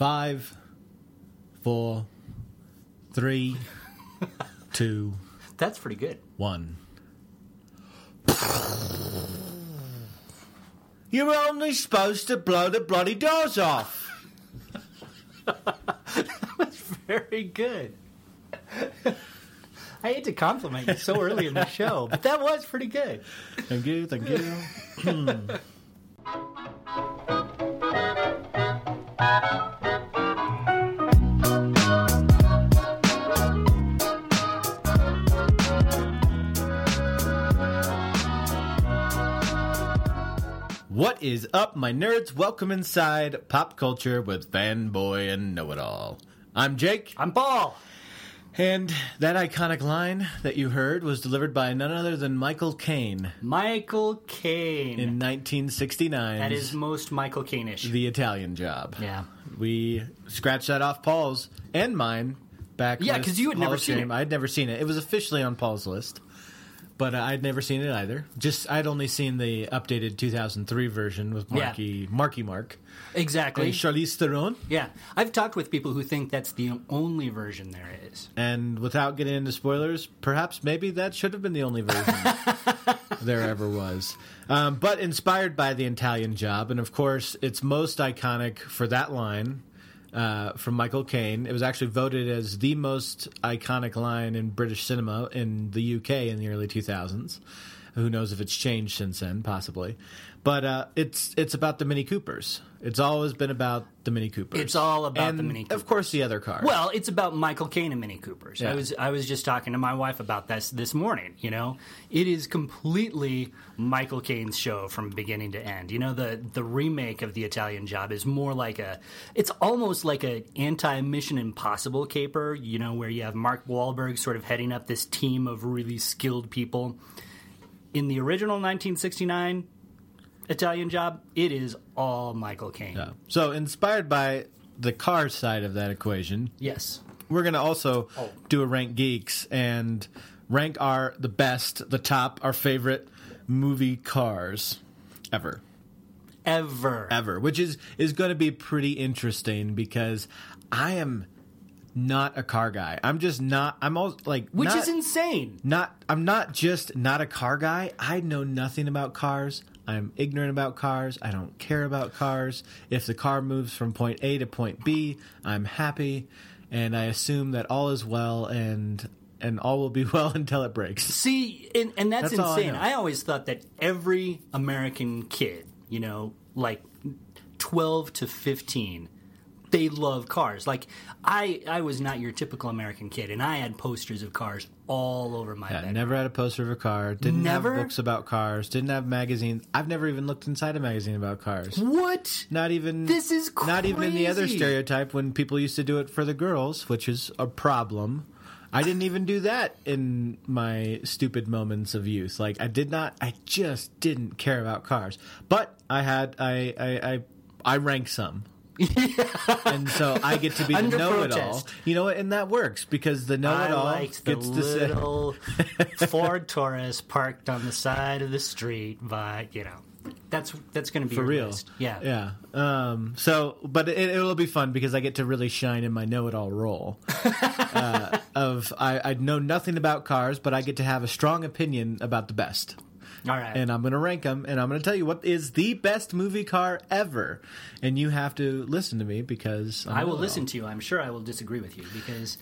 Five, four, three, two, That's pretty good. one. You're only supposed to blow the bloody doors off. That was very good. I hate to compliment you so early in the show, but that was pretty good. Thank you, thank you. What is up, my nerds? Welcome inside Pop Culture with Fanboy and Know It All. I'm Jake, I'm Paul. and that iconic line that you heard was delivered by none other than Michael Caine Michael Caine. in 1969. that is most Michael Caine-ish. The Italian Job. yeah. We scratched that off Paul's and mine back. Yeah, because you had Hall never of seen Shame. it. I'd never seen it. It was officially on Paul's list, but uh, I'd never seen it either. Just I'd only seen the updated 2003 version with Yeah. Marky Marky Mark Exactly. and Charlize Theron. Yeah. I've talked with people who think that's the only version there is. And without getting into spoilers, perhaps maybe that should have been the only version there ever was. Um, but inspired by the Italian Job, and of course, it's most iconic for that line uh, from Michael Caine. It was actually voted as the most iconic line in British cinema in the UK in the early 2000s. Who knows if it's changed since then? Possibly, but uh, it's it's about the Mini Coopers. It's always been about the Mini Coopers. It's all about and the Mini Coopers. Of course, the other cars. Well, it's about Michael Caine and Mini Coopers. Yeah. I was I was just talking to my wife about this this morning. You know, it is completely Michael Caine's show from beginning to end. You know, the the remake of the Italian Job is more like a. It's almost like a anti Mission Impossible caper. You know, where you have Mark Wahlberg sort of heading up this team of really skilled people. In the original 1969 Italian Job, it is all Michael Caine. Yeah. So, inspired by the car side of that equation, Yes. we're going to also Oh. do a rank geeks and rank our the best, the top, our favorite movie cars ever, Ever. ever, which is is going to be pretty interesting because I am not a car guy. I'm just not. I'm all like Which not- is insane. not I'm not just not a car guy. I know nothing about cars. I'm ignorant about cars. I don't care about cars. If the car moves from point A to point B, I'm happy and I assume that all is well and and all will be well until it breaks. See, and, and that's, That's all I insane. I, always thought that every American kid, you know, like 12 to 15, they love cars. Like, I, I was not your typical American kid, and I had posters of cars all over my bed. I bed. never had a poster of a car. Didn't Never? have books about cars. Didn't have magazines. I've never even looked inside a magazine about cars. What? Not even This is not even in the other stereotype when people used to do it for the girls, which is a problem. I didn't even do that in my stupid moments of youth. Like I did not. I just didn't care about cars. But I had. I. I. I, I rank some. and so I get to be the know-it-all. You know what? And that works because the know-it-all liked the gets to say. Ford Taurus parked on the side of the street but you know. That's that's going to be for real. list. Yeah. yeah. Um, so, but it, it'll be fun because I get to really shine in my know-it-all role. uh, of I, I know nothing about cars, but I get to have a strong opinion about the best, All right. and I'm going to rank them, and I'm going to tell you what is the best movie car ever, and you have to listen to me because I will listen to you. I'm sure I will disagree with you because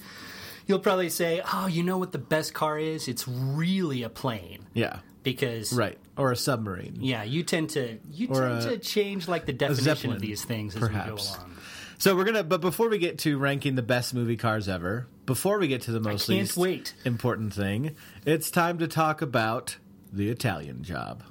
you'll probably say, "Oh, you know what the best car is? It's really a plane." Yeah, Because right, or a submarine. yeah, you tend to you Or tend a- to change like the definition Zeppelin, of these things as perhaps. we go along. So we're gonna, but before we get to ranking the best movie cars ever, before we get to the most least wait. important thing, it's time to talk about the Italian Job.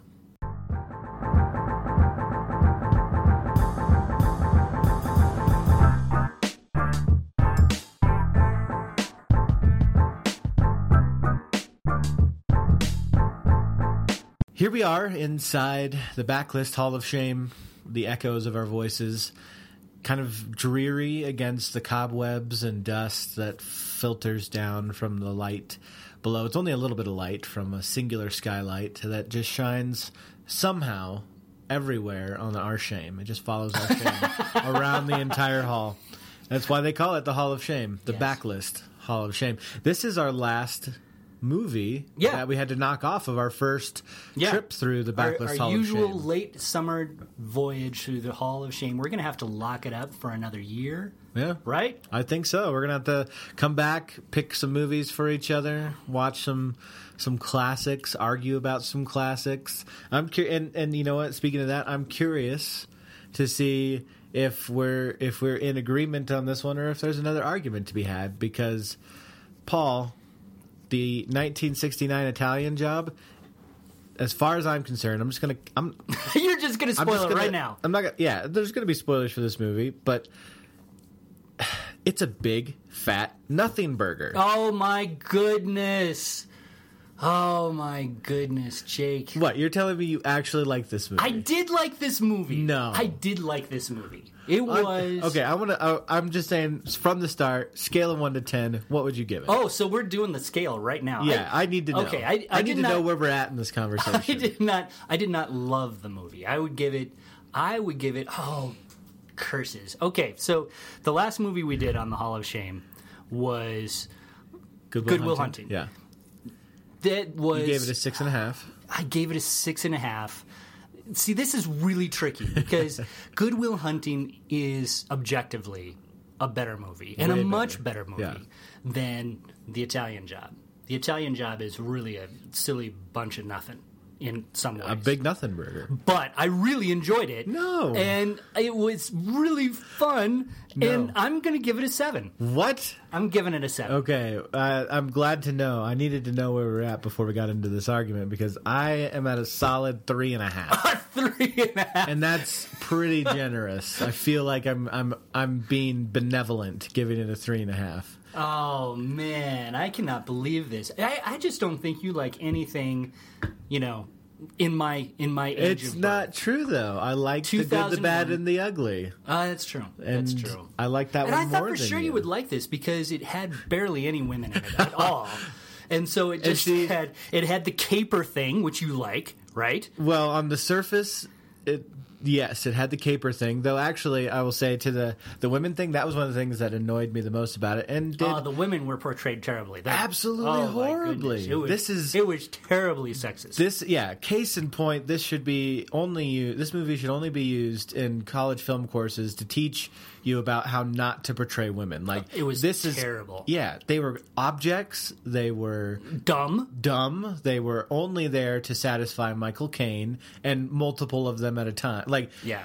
Here we are inside the Backlist Hall of Shame, the echoes of our voices, kind of dreary against the cobwebs and dust that filters down from the light below. It's only a little bit of light from a singular skylight that just shines somehow everywhere on our shame. It just follows our shame around the entire hall. That's why they call it the Hall of Shame, the Yes. backlist Hall of Shame. This is our last movie Yeah. that we had to knock off of our first Yeah. trip through the our, backlist our Hall usual of Shame. late summer voyage through the Hall of Shame. We're going to have to lock it up for another year, Yeah. right? I think so. We're gonna have to come back, pick some movies for each other, watch some some classics, argue about some classics. I'm cur- and and you know what? Speaking of that, I'm curious to see if we're if we're in agreement on this one or if there's another argument to be had because Paul, the 1969 Italian Job. As far as I'm concerned, I'm just gonna I'm You're just going to spoil just it gonna, right now. I'm not gonna. Yeah, there's gonna be spoilers for this movie, but it's a big fat nothing burger. Oh my goodness. Oh my goodness, Jake. What you're telling me? You actually like this movie? I did like this movie. No. I did like this movie. It I- was okay. I want to. I'm just saying from the start, scale of one to ten. What would you give it? Oh, so we're doing the scale right now. yeah, I, need to know. Okay, I- I need to not- know where we're at in this conversation. I did not. I did not love the movie. I would give it. I would give it. Oh, curses. Okay, so the last movie we did on the Hall of Shame was Goodwill, Good Will Hunting. Yeah, that was. you gave it a six and a half. I gave it a six and a half. See, this is really tricky because Goodwill Hunting is objectively a better movie and Way a much better. better movie Yeah. than The Italian Job. The Italian Job is really a silly bunch of nothing in some ways. A big nothing burger. but I really enjoyed it. No. And it was really fun. And I'm going to give it a seven. What? I'm giving it a seven. Okay, uh, I'm glad to know. I needed to know where we are at before we got into this argument because I am at a solid three and a half. Three and a half. and that's pretty generous. I feel like I'm I'm I'm being benevolent, giving it a three and a half. Oh man, I cannot believe this. I, I just don't think you like anything, you know, in my in my age It's not true though. I like the good, the bad, and the ugly. Uh, that's true. And that's true. I like that And one I thought for sure you. you would like this because it had barely any women in it at all. And so it just see- had it had the caper thing, which you like, right? Well, on the surface, it yes, it had the caper thing. Though actually, I will say to the the women thing, that was one of the things that annoyed me the most about it, and did Uh, the women were portrayed terribly. Absolutely oh, horribly. was, This is- it was terribly sexist. This, yeah, case in point, this should be only you. This movie should only be used in college film courses to teach you about how not to portray women. Like It was this is terrible. Yeah, they were objects. They were Dumb. dumb. They were only there to satisfy Michael Caine and multiple of them at a time. Like Yeah.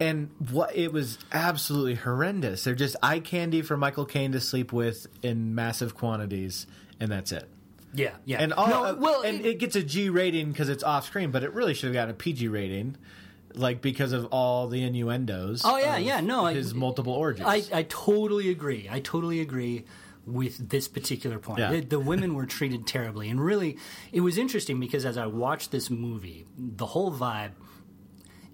and what it was absolutely horrendous. They're just eye candy for Michael Caine to sleep with in massive quantities, and that's it. Yeah. Yeah. And all, no, well, and it- it gets a G rating because it's off screen, but it really should have gotten a PG rating, like because of all the innuendos. Oh, yeah, yeah, no, I- his multiple origins. I, I totally agree. I totally agree with this particular point. Yeah. The, the women were treated terribly, and really, it was interesting because as I watched this movie, the whole vibe.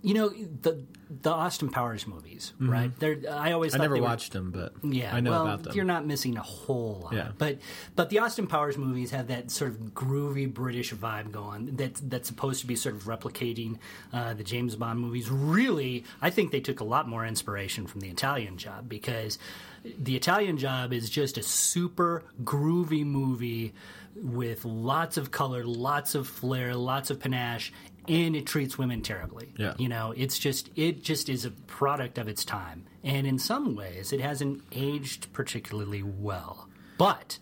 You know the the Austin Powers movies, right? They're, I always Mm-hmm. I never were- watched them, but yeah, I know well, about them. You're not missing a whole lot. Yeah. But but the Austin Powers movies have that sort of groovy British vibe going that that's supposed to be sort of replicating uh, the James Bond movies. Really, I think they took a lot more inspiration from the Italian Job because the Italian Job is just a super groovy movie with lots of color, lots of flair, lots of panache. And it treats women terribly. Yeah. You know, it's just it just is a product of its time, and in some ways, it hasn't aged particularly well. But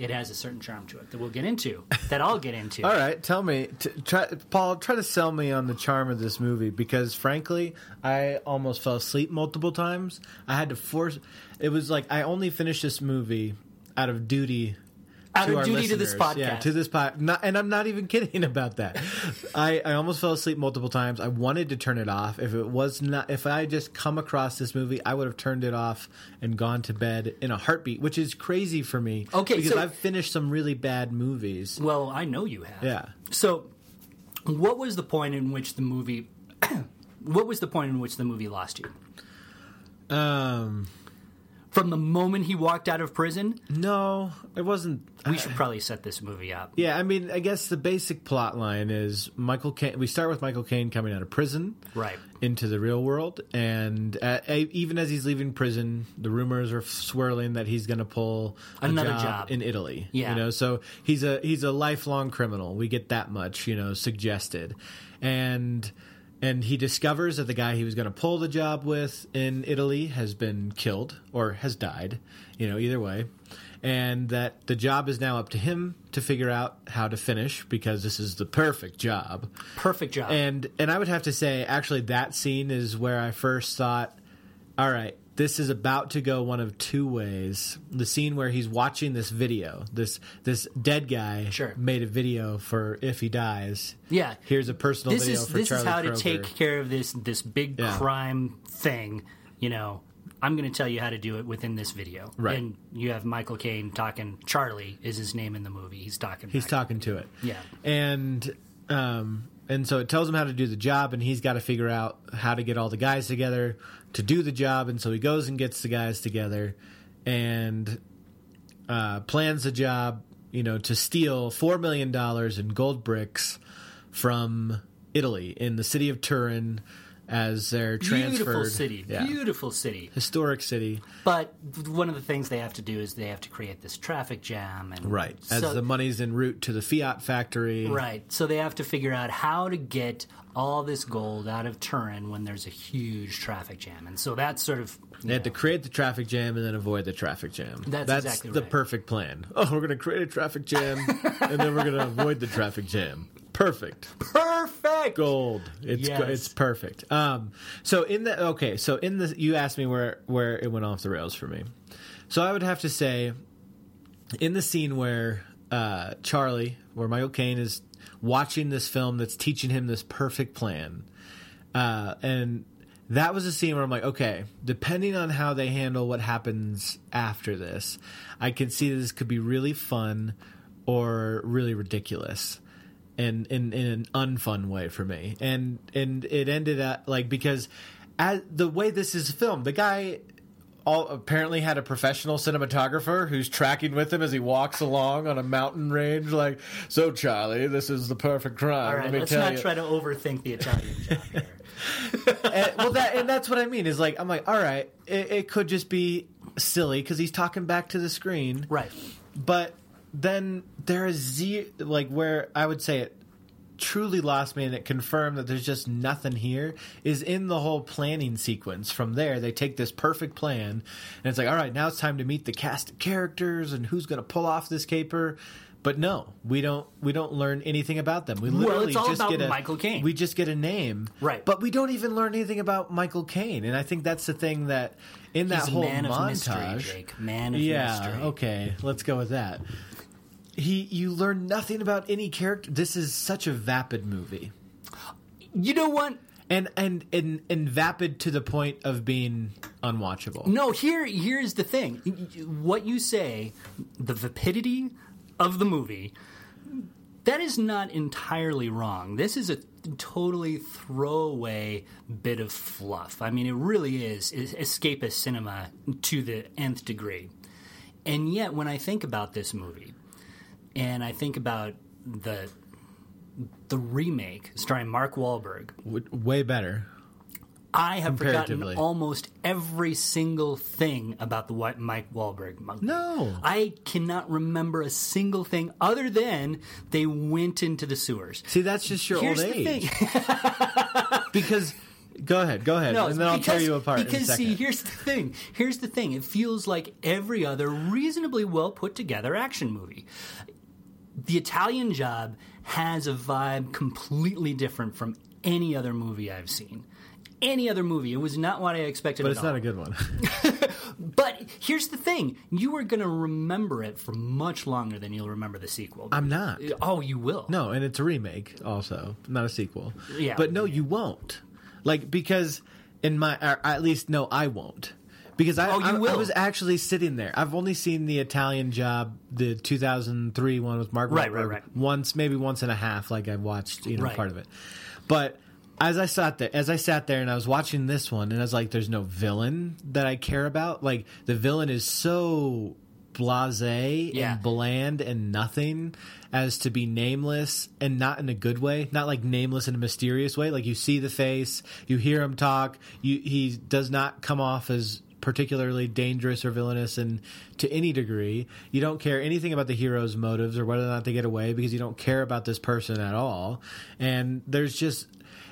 it has a certain charm to it that we'll get into. That I'll get into. All right, tell me, t- try, Paul. Try to sell me on the charm of this movie because, frankly, I almost fell asleep multiple times. I had to force. It was like I only finished this movie out of duty. Out of our duty to this listeners. yeah, to this pod. Not, and I'm not even kidding about that. I, I almost fell asleep multiple times. I wanted to turn it off. If it was not, if I had just come across this movie, I would have turned it off and gone to bed in a heartbeat, which is crazy for me. Okay, because so- I've finished some really bad movies. Well, I know you have. Yeah. So, what was the point in which the movie? what was the point in which the movie lost you? Um. From the moment he walked out of prison. No, it wasn't. We should probably set this movie up. Yeah, I mean, I guess the basic plot line is Michael. Caine, we start with Michael Caine coming out of prison, Right. into the real world, and uh, even as he's leaving prison, the rumors are swirling that he's going to pull Another job, job. in Italy. Yeah. you know, so he's a he's a lifelong criminal. We get that much, you know, suggested, and and he discovers that the guy he was going to pull the job with in Italy has been killed or has died. You know, either way. And that the job is now up to him to figure out how to finish because this is the perfect job. Perfect job. And and I would have to say, actually, that scene is where I first thought, all right, this is about to go one of two ways. The scene where he's watching this video, this this dead guy Sure. made a video for if he dies. yeah. Here's a personal this video is for this Charlie is how Croker. to take care of this this big Yeah. crime thing. You know, I'm going to tell you how to do it within this video. Right. And you have Michael Caine talking. Charlie is his name in the movie. He's talking. He's talking to it. Yeah. And um and so it tells him how to do the job and he's got to figure out how to get all the guys together to do the job and so he goes and gets the guys together and uh, plans the job, you know, to steal 4 million dollars in gold bricks from Italy in the city of Turin as they're transferred Beautiful city. Yeah. Beautiful city. Historic city. But one of the things they have to do is they have to create this traffic jam and Right. As so- the money's en route to the Fiat factory. Right. So they have to figure out how to get all this gold out of Turin when there's a huge traffic jam. And so that's sort of They had to create the traffic jam and then avoid the traffic jam. That's exactly the right. perfect plan. Oh, we're going to create a traffic jam and then we're going to avoid the traffic jam. Perfect. perfect. Gold. It's Yes. it's perfect. Um so in the okay, so in the you asked me where where it went off the rails for me. So I would have to say in the scene where uh Charlie where Michael Caine is watching this film that's teaching him this perfect plan. Uh and that was a scene where I'm like, okay, depending on how they handle what happens after this, I can see that this could be really fun or really ridiculous and in, in an unfun way for me. And and it ended up like because as the way this is filmed, the guy all apparently had a professional cinematographer who's tracking with him as he walks along on a mountain range like so charlie this is the perfect crime All let me let's tell not you." try to overthink the Italian job here. and, well, that and that's what I mean. Is like I'm like, all right, it, it could just be silly because he's talking back to the screen, Right. But then there is ze- like where I would say it truly lost me and it confirmed that there's just nothing here is in the whole planning sequence from there they take this perfect plan and it's like all right now it's time to meet the cast of characters and who's going to pull off this caper but no we don't we don't learn anything about them we Well, literally it's all just about get a Michael Caine. we just get a name Right. but we don't even learn anything about michael caine and i think that's the thing that in that He's a whole man of mystery, montage Jake. Man of yeah mystery. okay let's go with that he you learn nothing about any character this is such a vapid movie You know what? and and and, and vapid to the point of being unwatchable No, here here's the thing. What you say, the vapidity of the movie, that is not entirely wrong. This is a totally throwaway bit of fluff. I mean, it really is is escapist cinema to the nth degree. And yet, when I think about this movie, and I think about the the remake starring Mark Wahlberg, W- way better I have forgotten almost every single thing about the Wa- Mike Wahlberg movie. No. I cannot remember a single thing other than they went into the sewers. see that's just your Here's old age because go ahead go ahead and then i'll tear you apart Because in a see, here's the thing. Here's the thing. It feels like every other reasonably well put together action movie. The Italian Job has a vibe completely different from any other movie I've seen. Any other movie. It was not what I expected. but it's all. not a good one But here's the thing: you are going to remember it for much longer than you'll remember the sequel. i'm not oh, you will. No, and it's a remake also, not a sequel. Yeah. But no, you won't. Like because in my at least no, I won't. Because I, Oh, you I, I was actually sitting there. I've only seen the Italian Job, the 2003 one with Mark Right, Wahlberg, right, right. once, maybe once and a half. Like I watched, you know, Right. part of it. But as I sat there, as I sat there, and I was watching this one, and I was like, "There's no villain that I care about. Like the villain is so blasé Yeah. and bland and nothing as to be nameless and not in a good way, not like nameless in a mysterious way. Like you see the face, you hear him talk. You he does not come off as particularly dangerous or villainous and to any degree you don't care anything about the hero's motives or whether or not they get away because you don't care about this person at all. And there's just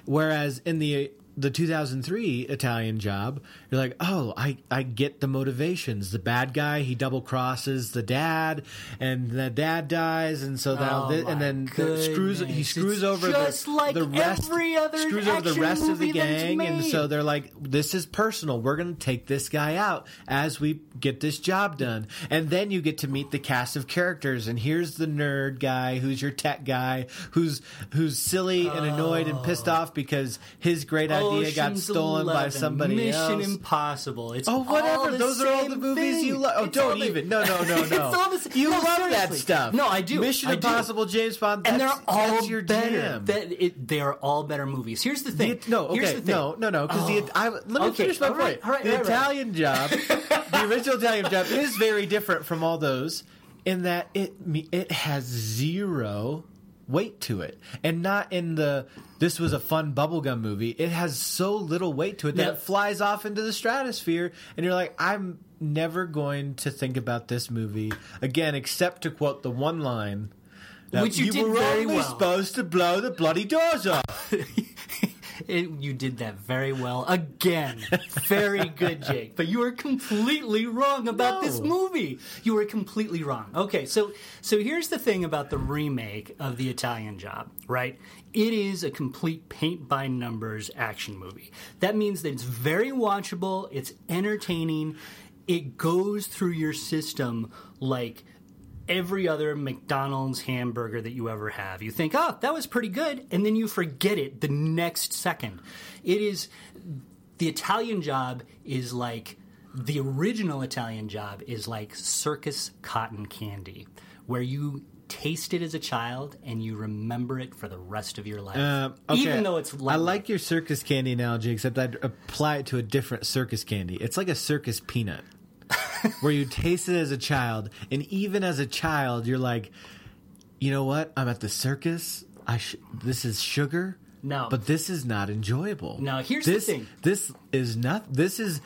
whereas in the the 2003 Italian job, you're like, oh, I, I get the motivations. The bad guy, he double crosses the dad, and the dad dies, and so now, Oh and then the screws he screws It's over just the, like the rest, every other screws over the rest of the gang, and so they're like, this is personal. We're going to take this guy out as we get this job done, and then you get to meet the cast of characters, and here's the nerd guy who's your tech guy, who's who's silly and annoyed and pissed oh. off because his great idea got Ocean's stolen by 11, somebody Mission else. Impossible. It's Oh, whatever. the Those are all the movies thing. you love. Oh, It's don't the- even. No, no, no, no. It's all the You No, love that stuff. No, I do. Mission I do. Impossible, James Bond. and they're all that's your better. That it, they are all better movies. Here's the thing. The- no, Here's okay, the thing. no, no, no. Because the oh. I, let me Okay, finish my all right, point. all right, the all right, right. Italian job, the original Italian job, is very different from all those in that it it has zero weight to it, and not in the this was a fun bubblegum movie. It has so little weight to it that it flies off into the stratosphere, and you're like, I'm never going to think about this movie again, except to quote the one line. that Which you did were very only well." supposed to blow the bloody doors off. It- you did that very well again. Very good, Jake. But you are completely wrong about this movie. You were completely wrong. Okay, so so here's the thing about the remake of the Italian Job, right? It is a complete paint by numbers action movie. That means that it's very watchable. It's entertaining. It goes through your system like every other McDonald's hamburger that you ever have. You think, oh, that was pretty good, and then you forget it the next second. It is the Italian job is like the original Italian job is like circus cotton candy, where you taste it as a child and you remember it for the rest of your life, Um, okay. even though it's like I like your circus candy analogy, except I'd apply it to a different circus candy. It's like a circus peanut, where you taste it as a child, and even as a child, you're like, you know what? I'm at the circus. I sh- this is sugar. No. but this is not enjoyable. No, here's the this, thing. This is not. This is.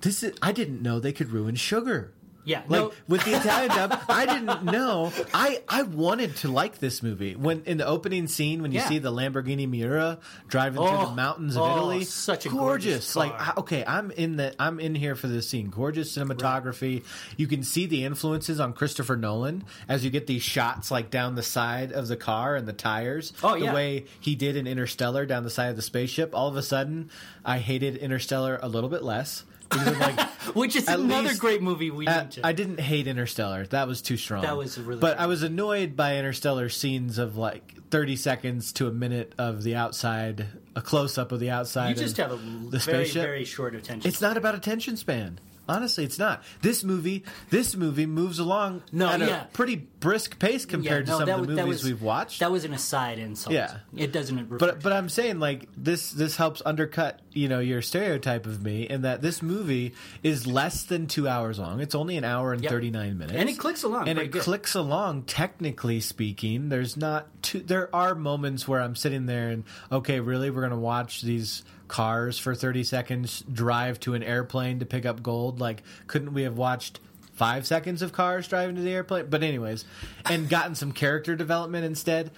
This is. I didn't know they could ruin sugar. Yeah, Like no. with the Italian dub, I didn't know. I I wanted to like this movie when in the opening scene when you Yeah. see the Lamborghini Miura driving through Oh, the mountains of oh, Italy. such a gorgeous Like car. I- okay, I'm in the I'm in here for this scene. Gorgeous cinematography. You can see the influences on Christopher Nolan as you get these shots like down the side of the car and the tires. Oh, yeah. The way he did in Interstellar down the side of the spaceship. All of a sudden, I hated Interstellar a little bit less. Like, which is at another least- great movie we uh, need to. I didn't hate Interstellar. That was too strong. That was really But. I was annoyed by Interstellar scenes of like 30 seconds to a minute of the outside, a close up of the outside. you just have a very spaceship. very short attention. It's not about attention span. Honestly, it's not. This movie, this movie moves along No, at yeah. a pretty brisk pace compared Yeah, no, to some of the was- movies was- we've watched. That was an aside insult. Yeah. it doesn't. But but I'm saying like this this helps undercut you know your stereotype of me in that this movie is less than two hours long. It's only an hour and Yep. thirty nine minutes, And it clicks along And it good. clicks along. Technically speaking, there's not too. There are moments where I'm sitting there and okay, really, we're gonna watch these cars for thirty seconds drive to an airplane to pick up gold. Like, couldn't we have watched? Five seconds of cars driving to the airplane, but anyways, and gotten some character development instead.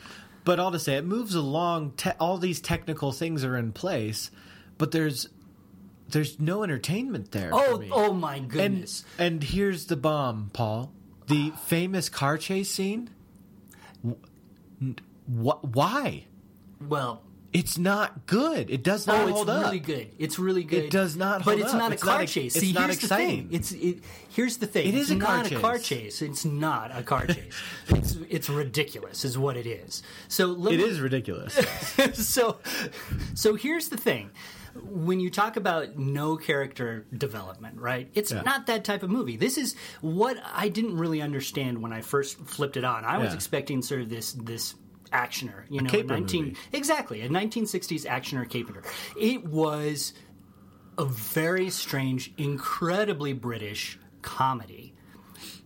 But all to say, it moves along. Te- all these technical things are in place, but there's there's no entertainment there. oh, oh my and goodness! and here's the bomb, Paul. The famous car chase scene. What? Why? well, It's not good. It does not oh, it's hold up. really good. It's really good. It does not But hold it's up. not It's not a car not ex- chase. it's See, not here's exciting. the thing. It's it. Here's the thing. It it's is a car not a car chase. chase. It's not a car chase. it's it's ridiculous, is what it is. So let It me- is ridiculous. so so here's the thing when you talk about no character development right it's Yeah. not that type of movie this is what i didn't really understand when i first flipped it on i was Yeah. expecting sort of this this actioner. You know, caper nineteen movie. exactly a nineteen sixties actioner caper. It was a very strange, incredibly British comedy.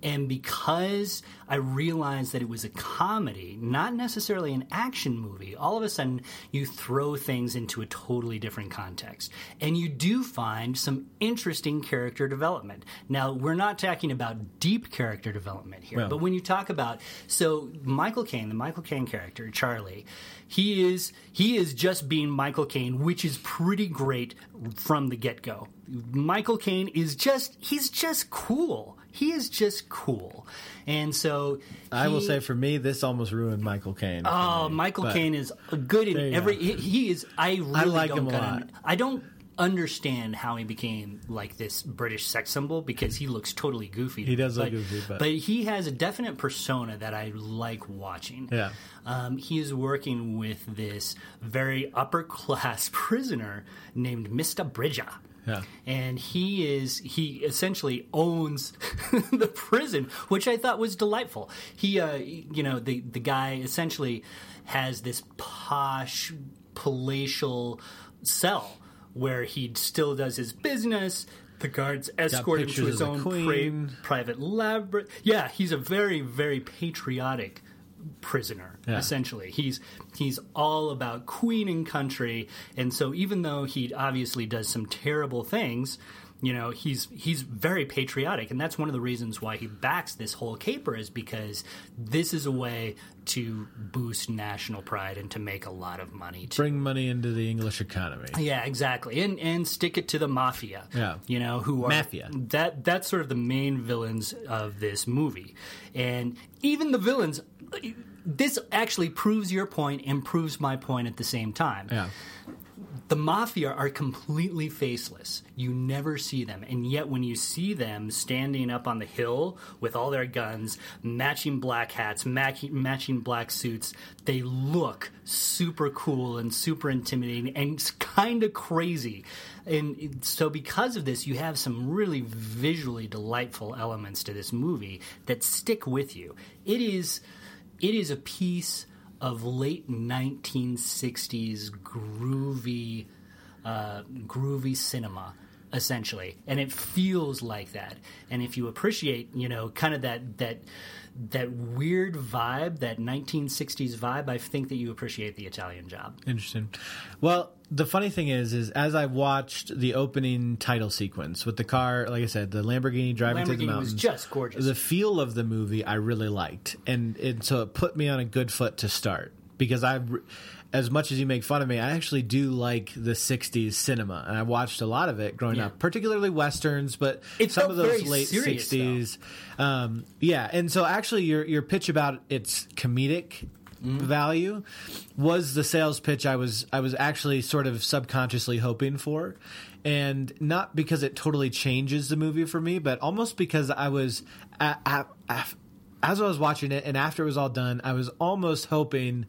And because I realized that it was a comedy, not necessarily an action movie, all of a sudden you throw things into a totally different context. And you do find some interesting character development. Now, we're not talking about deep character development here, Well- but when you talk about so Michael Caine, the Michael Caine character, Charlie, he is he is just being Michael Caine, which is pretty great from the get go. Michael Caine is just he's just cool. He is just cool, and so I will say for me, this almost ruined Michael Caine. Oh, me. Michael But Caine is good in every. He, he is. I really like don't him a lot. I don't understand how he became like this British sex symbol because he looks totally goofy. He does look goofy, but- he has a definite persona that I like watching. Yeah. Um, he is working with this very upper class prisoner named Mister Bridger. Yeah. And he is he essentially owns the prison, which I thought was delightful. He uh you know, the the guy essentially has this posh palatial cell where he still does his business. The guards escort him to his own pri- private lab. Yeah, he's a very, very patriotic prisoner. Yeah. Essentially, he's he's all about queen and country, and so even though he obviously does some terrible things, you know, he's he's very patriotic, and that's one of the reasons why he backs this whole caper is because this is a way to boost national pride and to make a lot of money. To bring money into the English economy. yeah, exactly, and and stick it to the mafia. Yeah. you know who are Mafia. That that's sort of the main villains of this movie, and even the villains. This actually proves your point and proves my point at the same time. Yeah. The mafia are completely faceless. You never see them. And yet, when you see them standing up on the hill with all their guns, matching black hats, match- matching black suits, they look super cool and super intimidating and kind of crazy. And so, because of this, you have some really visually delightful elements to this movie that stick with you. It is, it is a piece of late 1960s groovy uh, groovy cinema essentially. And it feels like that. And if you appreciate you know kind of that that that weird vibe that 1960s vibe i think that you appreciate the italian job. Interesting. Well, the funny thing is, is as I watched the opening title sequence with the car, like I said, the Lamborghini driving through the mountains, was just gorgeous. the feel of the movie I really liked, and, and so it put me on a good foot to start because I, as much as you make fun of me, I actually do like the '60s cinema, and I watched a lot of it growing Yeah. up, particularly westerns, but It some of those late serious, '60s. Um, yeah, and so actually, your your pitch about its comedic value was the sales pitch I was I was actually sort of subconsciously hoping for, and not because it totally changes the movie for me, but almost because I was as I was watching it and after it was all done, I was almost hoping.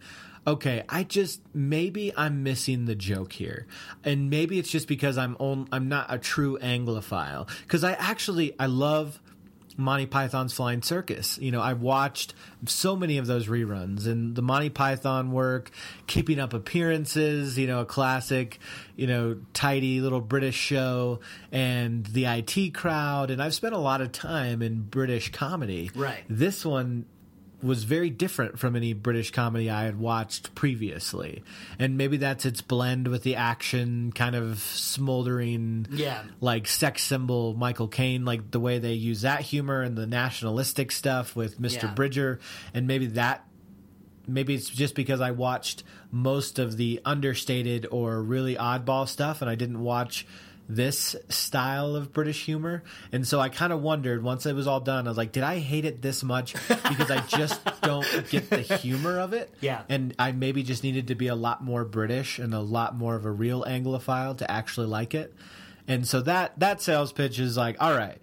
Okay, I just maybe I'm missing the joke here, and maybe it's just because I'm on, I'm not a true Anglophile. Because I actually I love Monty Python's Flying Circus. You know, I've watched so many of those reruns and the Monty Python work, Keeping Up Appearances, you know, a classic, you know, tidy little British show, and the IT crowd. And I've spent a lot of time in British comedy. Right. This one was very different from any British comedy I had watched previously. And maybe that's its blend with the action, kind of smoldering Yeah. like sex symbol Michael Caine, like the way they use that humor and the nationalistic stuff with Mr. Yeah. Bridger, and maybe that maybe it's just because I watched most of the understated or really oddball stuff and I didn't watch this style of British humor. And so I kind of wondered once it was all done, I was like, did I hate it this much because I just don't get the humor of it? Yeah. And I maybe just needed to be a lot more British and a lot more of a real Anglophile to actually like it. And so that that sales pitch is like, all right,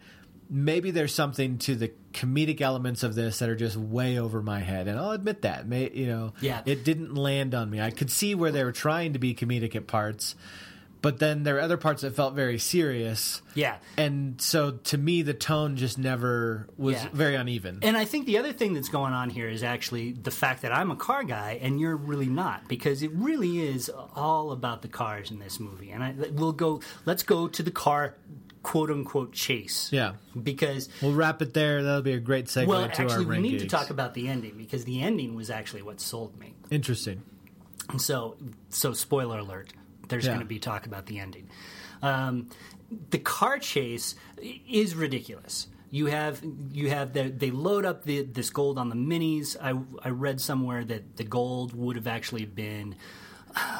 maybe there's something to the comedic elements of this that are just way over my head, and I'll admit that. May, you know, Yeah. it didn't land on me. I could see where they were trying to be comedic at parts, but then there were other parts that felt very serious. Yeah. And so to me, the tone just never was Yeah. very uneven. And I think the other thing that's going on here is actually the fact that I'm a car guy and you're really not, because it really is all about the cars in this movie. And I, we'll go. Let's go to the car, quote unquote, chase. yeah. Because We'll wrap it there. That'll be a great segue well, to actually, we need to talk about the ending because the ending was actually what sold me. Interesting. So, so spoiler alert. There's Yeah. going to be talk about the ending. Um, the car chase is ridiculous. You have you have the, they load up the, this gold on the minis. I I read somewhere that the gold would have actually been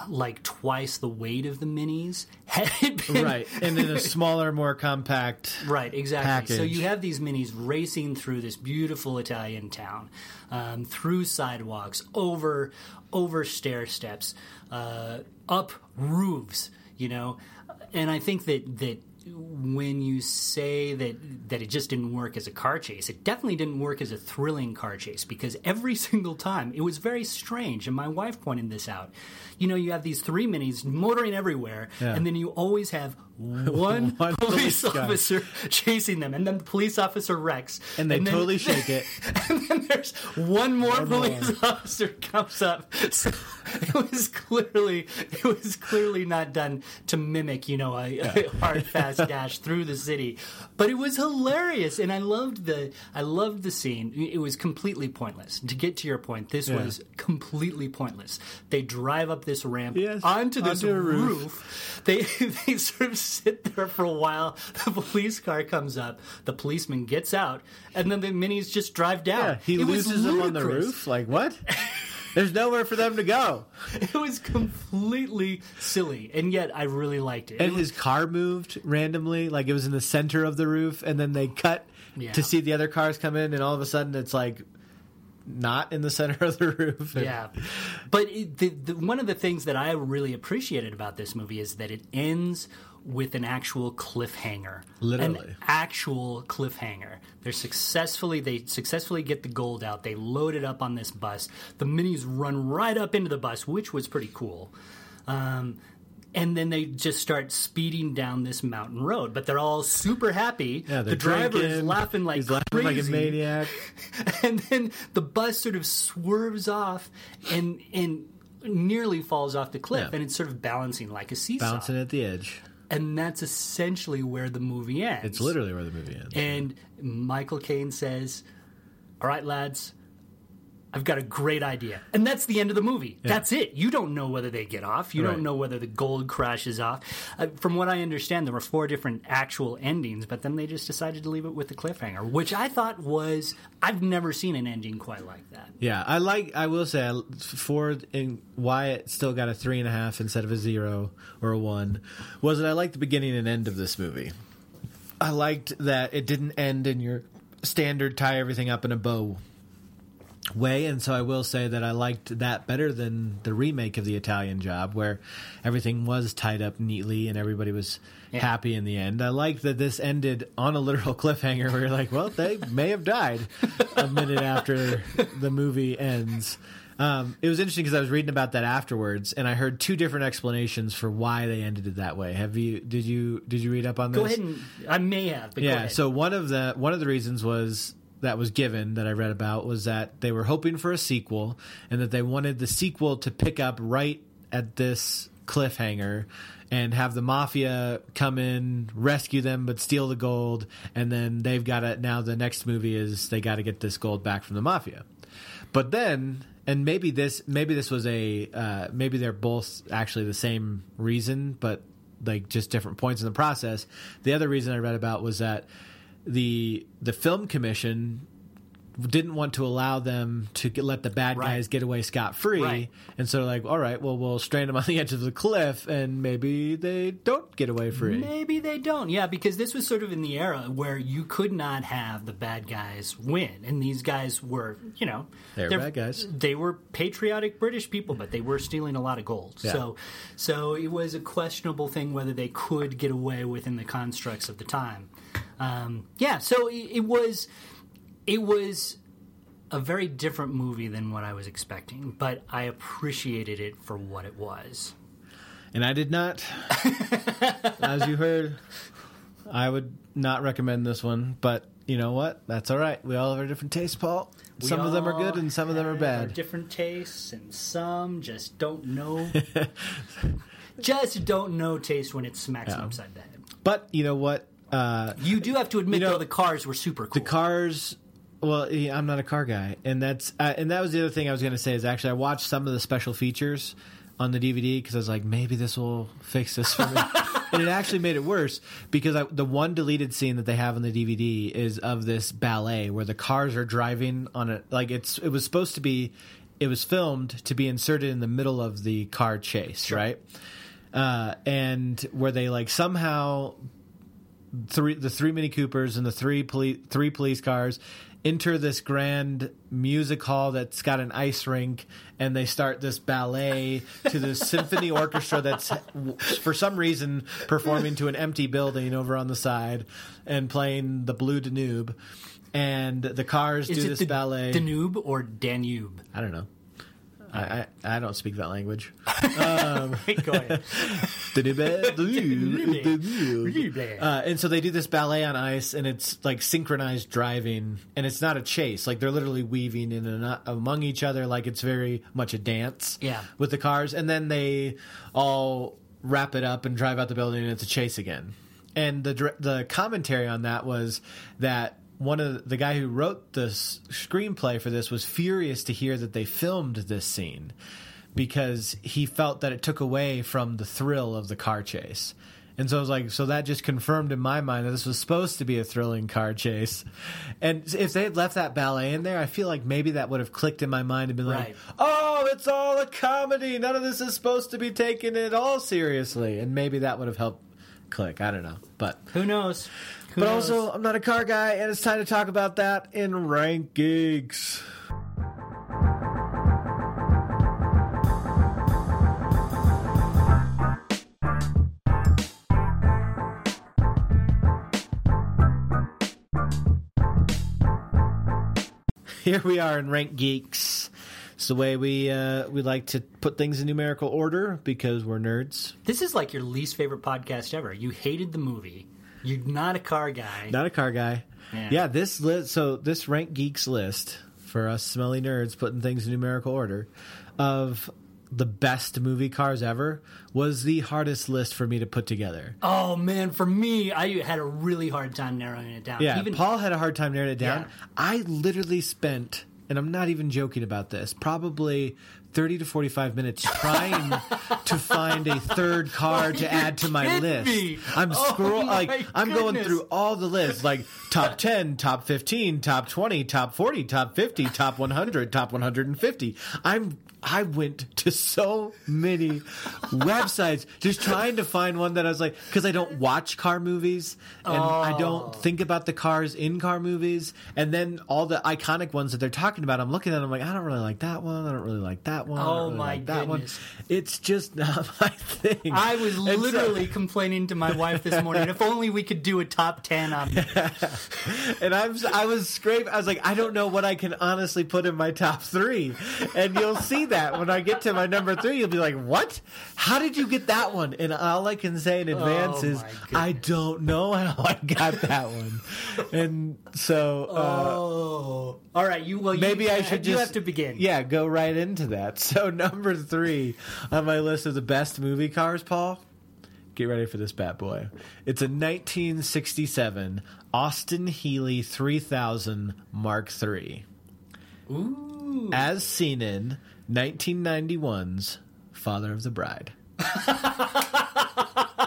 like twice the weight of the minis. Had it been- Right. And in a smaller, more compact. Right, exactly. So you have these minis racing through this beautiful Italian town, um, through sidewalks, over over stair steps, uh, up roofs. You know, and I think that that when you say that that it just didn't work as a car chase, it definitely didn't work as a thrilling car chase because every single time it was very strange. And my wife pointed this out. You know, you have these three minis motoring everywhere, Yeah. and then you always have one, One police police officer chasing them, and then the police officer wrecks, And they then- totally shake it. and then there's one more One more. police officer comes up. So it was clearly it was clearly not done to mimic, you know, a, a hard fast dash through the city, but it was hilarious, and I loved the I loved the scene. It was completely pointless. To get to your point, this Yeah. was completely pointless. They drive up this ramp Yes, onto this onto roof. roof. They they sort of sit there for a while. The police car comes up. The policeman gets out, and then the minis just drive down. Yeah, he It loses them on the roof. Like what? There's nowhere for them to go. It was completely silly, and yet I really liked it. And It was- his car moved randomly, like it was in the center of the roof, and then they cut Yeah. to see the other cars come in, and all of a sudden it's like not in the center of the roof. Yeah, but it, the, the, one of the things that I really appreciated about this movie is that it ends with an actual cliffhanger, Literally. an actual cliffhanger. They're successfully they successfully get the gold out. They load it up on this bus. The minis run right up into the bus, which was pretty cool. Um, and then they just start speeding down this mountain road, but they're all super happy. Yeah, the driver is laughing like He's laughing crazy like a maniac. and then the bus sort of swerves off and and nearly falls off the cliff, Yeah. and it's sort of balancing like a seesaw. bouncing at the edge. And that's essentially where the movie ends. It's literally where the movie ends. And Michael Caine says, "All right, lads." I've got a great idea. And that's the end of the movie. That's it. You don't know whether they get off. You Right. don't know whether the gold crashes off. Uh, from what I understand, there were four different actual endings, but then they just decided to leave it with the cliffhanger, which I thought was. I've never seen an ending quite like that. Yeah, I like. I will say, in why it still got a three and a half instead of a zero or a one, was that I liked the beginning and end of this movie. I liked that it didn't end in your standard tie everything up in a bow way, and so I will say that I liked that better than the remake of the Italian Job, where everything was tied up neatly and everybody was Yeah. happy in the end. I liked that this ended on a literal cliffhanger where you're like, well, they may have died a minute after the movie ends. Um, it was interesting because I was reading about that afterwards, and I heard two different explanations for why they ended it that way. Have you? Did you? Did you read up on this? Go ahead and I may have, yeah so one of the one of the reasons was that was given that i read about was that they were hoping for a sequel and that they wanted the sequel to pick up right at this cliffhanger and have the mafia come in rescue them but steal the gold. And then they've got it. now the next movie is they got to get this gold back from the mafia. But then and maybe this maybe this was a uh, maybe they're both actually the same reason but like just different points in the process. The other reason i read about was that the the film commission didn't want to allow them to get, let the bad Right. guys get away scot free, Right. and so they're like, all right, well, we'll strand them on the edge of the cliff, and maybe they don't get away free. Maybe they don't. Yeah, because this was sort of in the era where you could not have the bad guys win, and these guys were, you know, They're they're- bad guys. They were patriotic British people, but they were stealing a lot of gold. Yeah. So, so it was a questionable thing whether they could get away within the constructs of the time. Um, yeah, so it, it was, it was a very different movie than what I was expecting, but I appreciated it for what it was. And I did not. As you heard, I would not recommend this one, but you know what? That's all right. We all have our different tastes, Paul. We some of them are good and some of them are bad. different tastes, and some just don't know. just don't know taste when it smacks them upside the head. But you know what? Uh, You do have to admit, You know, though, the cars were super cool. the cars. Well, yeah, I'm not a car guy, and that's uh, and that was the other thing I was going to say is actually I watched some of the special features on the DVD because I was like maybe this will fix this for me, and it actually made it worse because I, the one deleted scene that they have on the DVD is of this ballet where the cars are driving on a like it's it was supposed to be it was filmed to be inserted in the middle of the car chase, right? Uh, and where they like somehow three the three Mini Coopers and the three police three police cars enter this grand music hall that's got an ice rink and they start this ballet to the symphony orchestra that's for some reason performing to an empty building over on the side and playing the blue danube. And the cars Is do this the ballet. Danube or Danube? i don't know I, I, I don't speak that language. Go ahead. Uh, and so they do this ballet on ice, and it's like synchronized driving, and it's not a chase. Like they're literally weaving in and out among each other, like it's very much a dance. Yeah. with the cars, and then they all wrap it up and drive out the building, and it's a chase again. And the the commentary on that was that one of the, the guy who wrote the screenplay for this was furious to hear that they filmed this scene because he felt that it took away from the thrill of the car chase. And so I was like, so that just confirmed in my mind that this was supposed to be a thrilling car chase. And if they had left that ballet in there, I feel like maybe that would have clicked in my mind and been like, oh, it's all a comedy. None of this is supposed to be taken at all seriously. And maybe that would have helped click. I don't know. But Who knows? Who but knows? also, I'm not a car guy, and it's time to talk about that in Rank Geeks. Here we are in Rank Geeks. It's the way we uh, we like to put things in numerical order because we're nerds. this is like your least favorite podcast ever. You hated the movie. You're not a car guy. Not a car guy. Yeah. Yeah, this list. So this rank geeks list for us smelly nerds putting things in numerical order of the best movie cars ever was the hardest list for me to put together. Oh man, for me, I had a really hard time narrowing it down. Yeah, Even Paul had a hard time narrowing it down. Yeah. I literally spent, and I'm not even joking about this, probably 30 to 45 minutes trying to find a third car to add to my list. me. I'm Oh, scroll my like I'm going through all the lists, like top 10, top 15, top 20, top 40, top 50, top 100, top 150. I'm I went to so many websites just trying to find one that I was like, because I don't watch car movies and I Oh. don't think about the cars in car movies. And then all the iconic ones that they're talking about, I'm looking at them like, I don't really like that one. I don't really like that one. Oh, really my like that goodness. one. It's just not my thing. I was And so- literally complaining to my wife this morning. If only we could do a top ten on. and I'm I was scraping. I was like, I don't know what I can honestly put in my top three, and you'll see that when I get to my number three. You'll be like, "What? How did you get that one?" And all I can say in advance Oh, is, "I don't know how I got that one." And so uh, oh, all right. You well, you, maybe I should You just have to begin. Yeah, go right into that. So number three on my list of the best movie cars, Paul. Get ready for this bad boy. It's a 1967 Austin Healey 3000 Mark III, Ooh. as seen in 1991's Father of the Bride.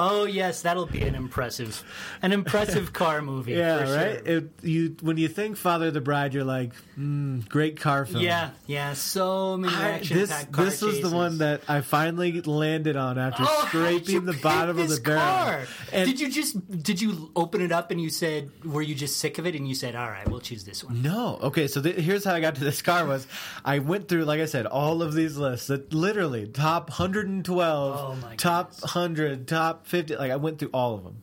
Oh yes, that'll be an impressive, an impressive car movie. Yeah, for right. Sure. It, you when you think Father of the Bride, you're like, mm, great car film. Yeah, yeah. So many I, action this packed car this was the one that I finally landed on after Oh, how did you scraping the bottom of this the barrel. And did you just did you open it up and you said were you just sick of it and you said all right we'll choose this one no, okay. So th- here's how I got to this car was I went through, like I said, all of these lists. That literally top 112, Oh, my top goodness. 100, top 50. Like I went through all of them,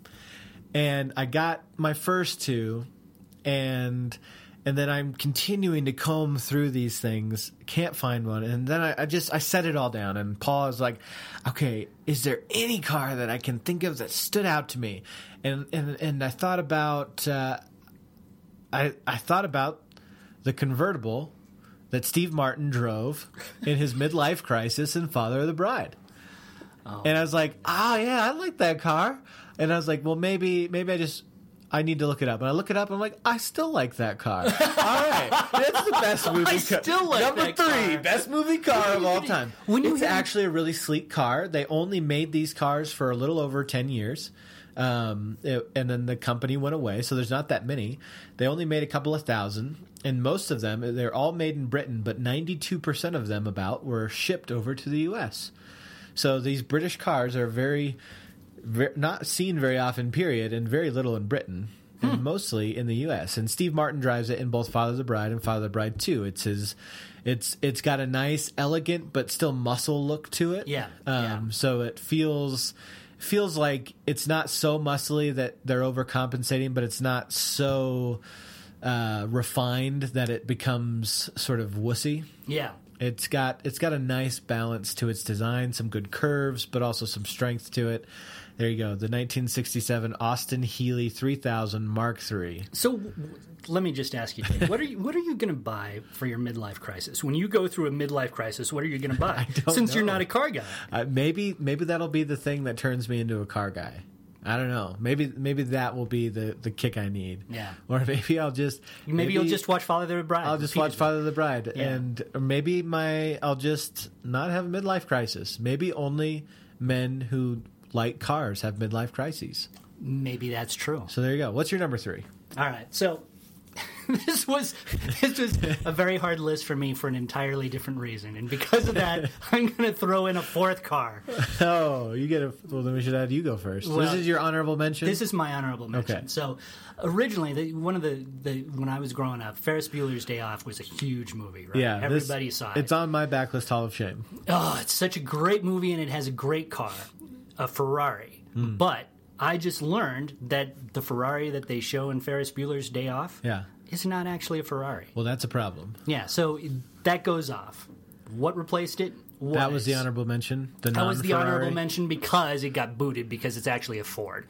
and I got my first two, and and then I'm continuing to comb through these things, can't find one, and then I, I just I set it all down, and Paul is like, "Okay, is there any car that I can think of that stood out to me?" And and and I thought about uh, I I thought about the convertible that Steve Martin drove in his midlife crisis in Father of the Bride. And I was like, "Ah, yeah, I like that car." And I was like, "Well, maybe maybe I just I need to look it up." And I look it up, and I'm like, "I still like that car." all right, that's the best movie. I car. still like number three, car. best movie car of all time. when you it's actually a really sleek car. They only made these cars for a little over ten years. Um, it- and then the company went away, so there's not that many. They only made a couple of thousand, and most of them they're all made in Britain, but 92% of them about were shipped over to the U.S. So these British cars are very, very not seen very often. Period, and very little in Britain, and mostly in the U.S. And Steve Martin drives it in both Father of the Bride and Father of the Bride Two. It's his. It's it's got a nice, elegant, but still muscle look to it. Yeah, Um, yeah. So it feels feels like it's not so muscly that they're overcompensating, but it's not so uh, refined that it becomes sort of wussy. Yeah. It's got it's got a nice balance to its design, some good curves, but also some strength to it. There you go, the 1967 Austin Healey 3000 Mark III. So w- let me just ask you, what are you what are you going to buy for your midlife crisis? When you go through a midlife crisis, what are you going to buy? Since you're not a car guy. Uh, maybe maybe that'll be the thing that turns me into a car guy. I don't know. Maybe maybe that will be the the kick I need. Yeah. Or maybe I'll just Maybe, you'll just watch Father the Bride. I'll just watch. Father the Bride, Yeah. and or maybe my I'll just not have a midlife crisis. Maybe only men who like cars have midlife crises. Maybe that's true. So there you go. What's your number three? All right, so this was this was a very hard list for me for an entirely different reason, and because of that, I'm going to throw in a fourth car. Oh, you get a. Well, then we should have you go first. Well, this is your honorable mention. This is my honorable mention. Okay. So, originally, the, one of the, the when I was growing up, Ferris Bueller's Day Off was a huge movie. Right? yeah. this- everybody saw it. It's on my backlist Hall of Shame. Oh, it's such a great movie and it has a great car, a Ferrari. Hmm. But I just learned that the Ferrari that they show in Ferris Bueller's Day Off Yeah. is not actually a Ferrari. Well, that's a problem. Yeah, so that goes off. What replaced it? Was, That was the honorable mention. The That was the honorable mention because it got booted because it's actually a Ford.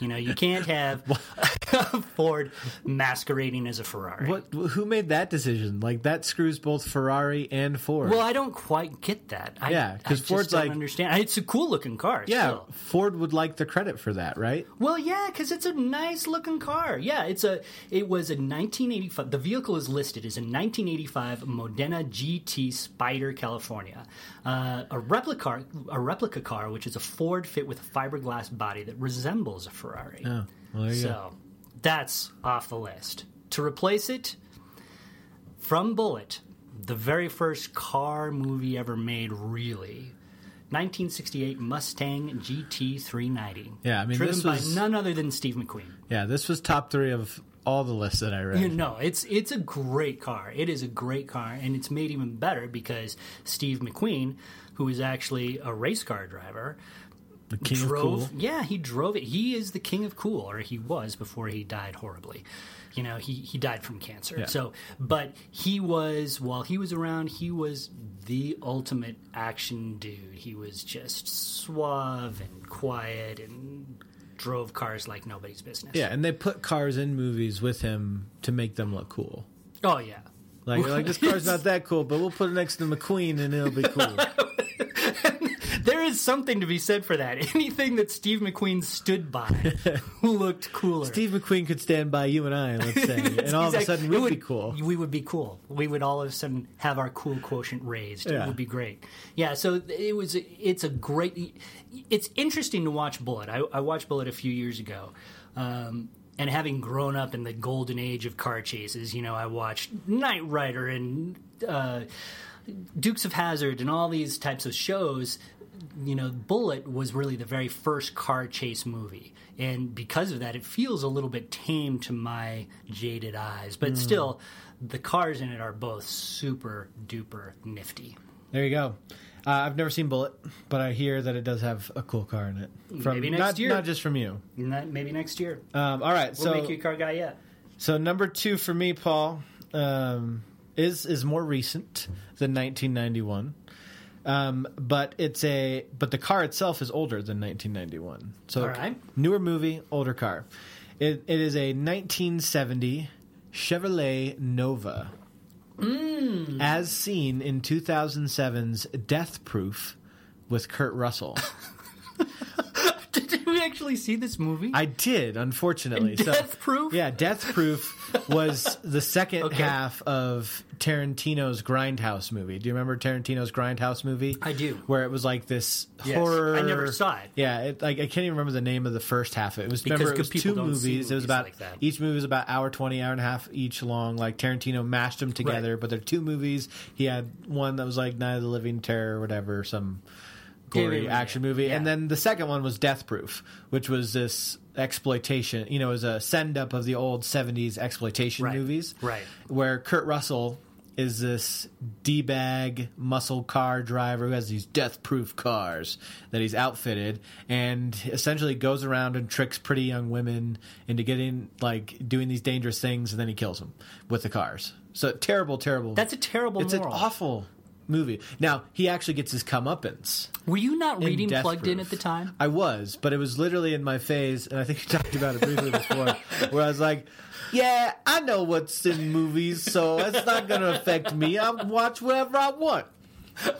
You know, you can't have a Ford masquerading as a Ferrari. What? Who made that decision? Like that screws both Ferrari and Ford. Well, I don't quite get that. I, Yeah, 'cause I Ford's don't like- understand. It's a cool looking car. yeah, still. Ford would like the credit for that, right? Well, yeah, because it's a nice looking car. Yeah, it's a. It was a 1985. The vehicle is listed as a 1985 Modena GT Spider California, uh, a replica a replica car, which is a Ford fit with a fiberglass body that resembles a Ferrari. Oh, well, you go. so that's off the list. To replace it, from Bullitt, the very first car movie ever made, really. 1968 Mustang GT 390. Yeah, I mean, driven this by was- none other than Steve McQueen. Yeah, this was top three of all the lists that I read. You know, it's it's a great car. It is a great car, and it's made even better because Steve McQueen, who is actually a race car driver, the king drove. of cool. Yeah, he drove it. He is the king of cool, or he was before he died horribly. You know, he he died from cancer. Yeah. So, but he was while he was around, he was the ultimate action dude. He was just suave and quiet and drove cars like nobody's business. Yeah, and they put cars in movies with him to make them look cool. Oh yeah. Like, like this car's not that cool, but we'll put it next to McQueen and it'll be cool. There is something to be said for that. Anything that Steve McQueen stood by looked cooler. Steve McQueen could stand by you and I, let's say, and all of a sudden we'd be cool. We would be cool. We would all of a sudden have our cool quotient raised. Yeah. It would be great. Yeah. So it was. It's a great. It's interesting to watch Bullitt. I, I watched Bullitt a few years ago. Um, and having grown up in the golden age of car chases, you know, I watched Knight Rider and uh, Dukes of Hazzard and all these types of shows. You know, Bullitt was really the very first car chase movie, and because of that, it feels a little bit tame to my jaded eyes. But still, the cars in it are both super duper nifty. There you go. Uh, I've never seen Bullitt, but I hear that it does have a cool car in it. From, Maybe next not, year. Not just from you. That maybe next year Um, all right, we'll so make you a car guy yet. so number two for me, Paul. um, is is more recent than 1991. Um, but it's a but the car itself is older than 1991. So All right. newer movie, older car. It, it is a 1970 Chevrolet Nova, Mm. as seen in 2007's Death Proof with Kurt Russell. Did actually see this movie? I did, unfortunately. So- Death Proof? Yeah, Death Proof was the second Okay. half of Tarantino's Grindhouse movie. Do you remember Tarantino's Grindhouse movie? I do. Where it was like this Yes. horror. I never saw it. Yeah, it, like I can't even remember the name of the first half. It was Because remember it was two don't movies. It was about like each movie was about hour twenty, hour and a half each long. Like Tarantino mashed them together, Right. but they're two movies. He had one that was like Night of the Living Terror or whatever, some gory yeah, action movie, Yeah. and then the second one was Death Proof, which was this exploitation. You know, it was a send up of the old '70s exploitation Right. movies, Right. Where Kurt Russell is this d bag muscle car driver who has these death proof cars that he's outfitted, and essentially goes around and tricks pretty young women into getting like doing these dangerous things, and then he kills them with the cars. So terrible, terrible. That's a terrible It's moral. an awful movie. Now he actually gets his comeuppance. Were you not in reading Death Plugged In at the time? I was, but it was literally in my phase, and I think you talked about it briefly before, where I was like, "Yeah, I know what's in movies, so it's not going to affect me. I'll watch whatever I want."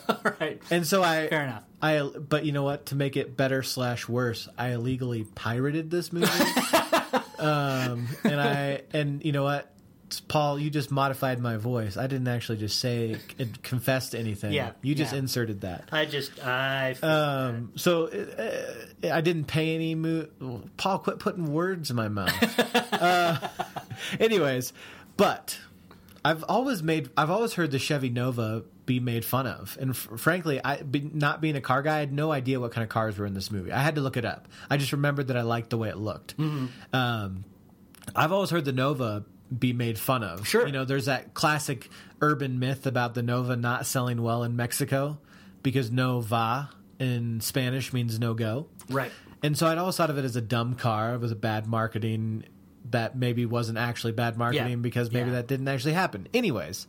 All right. And so I, Fair enough. I, but you know what? To make it better slash worse, I illegally pirated this movie. um, and I, and you know what? Paul, you just modified my voice. I didn't actually just say and confess to anything. Yeah, you just yeah. inserted that. I just I Um, so uh, I didn't pay any. Mo- Paul, quit putting words in my mouth. uh, anyways, but I've always made. I've always heard the Chevy Nova be made fun of, and f- frankly, I be, not being a car guy, I had no idea what kind of cars were in this movie. I had to look it up. I just remembered that I liked the way it looked. Um, I've always heard the Nova be made fun of. Sure. You know, there's that classic urban myth about the Nova not selling well in Mexico because no va in Spanish means no go. right. And so I'd always thought of it as a dumb car. It was a bad marketing that maybe wasn't actually bad marketing Yeah. because maybe Yeah. that didn't actually happen. Anyways,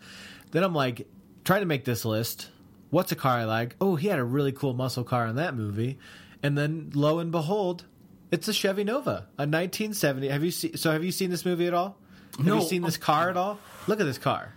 then I'm like trying to make this list. What's a car I like? Oh, he had a really cool muscle car in that movie. And then lo and behold, it's a Chevy Nova, a 1970. Have you seen? So have you seen this movie at all? Have No. you seen this car at all? Look at this car.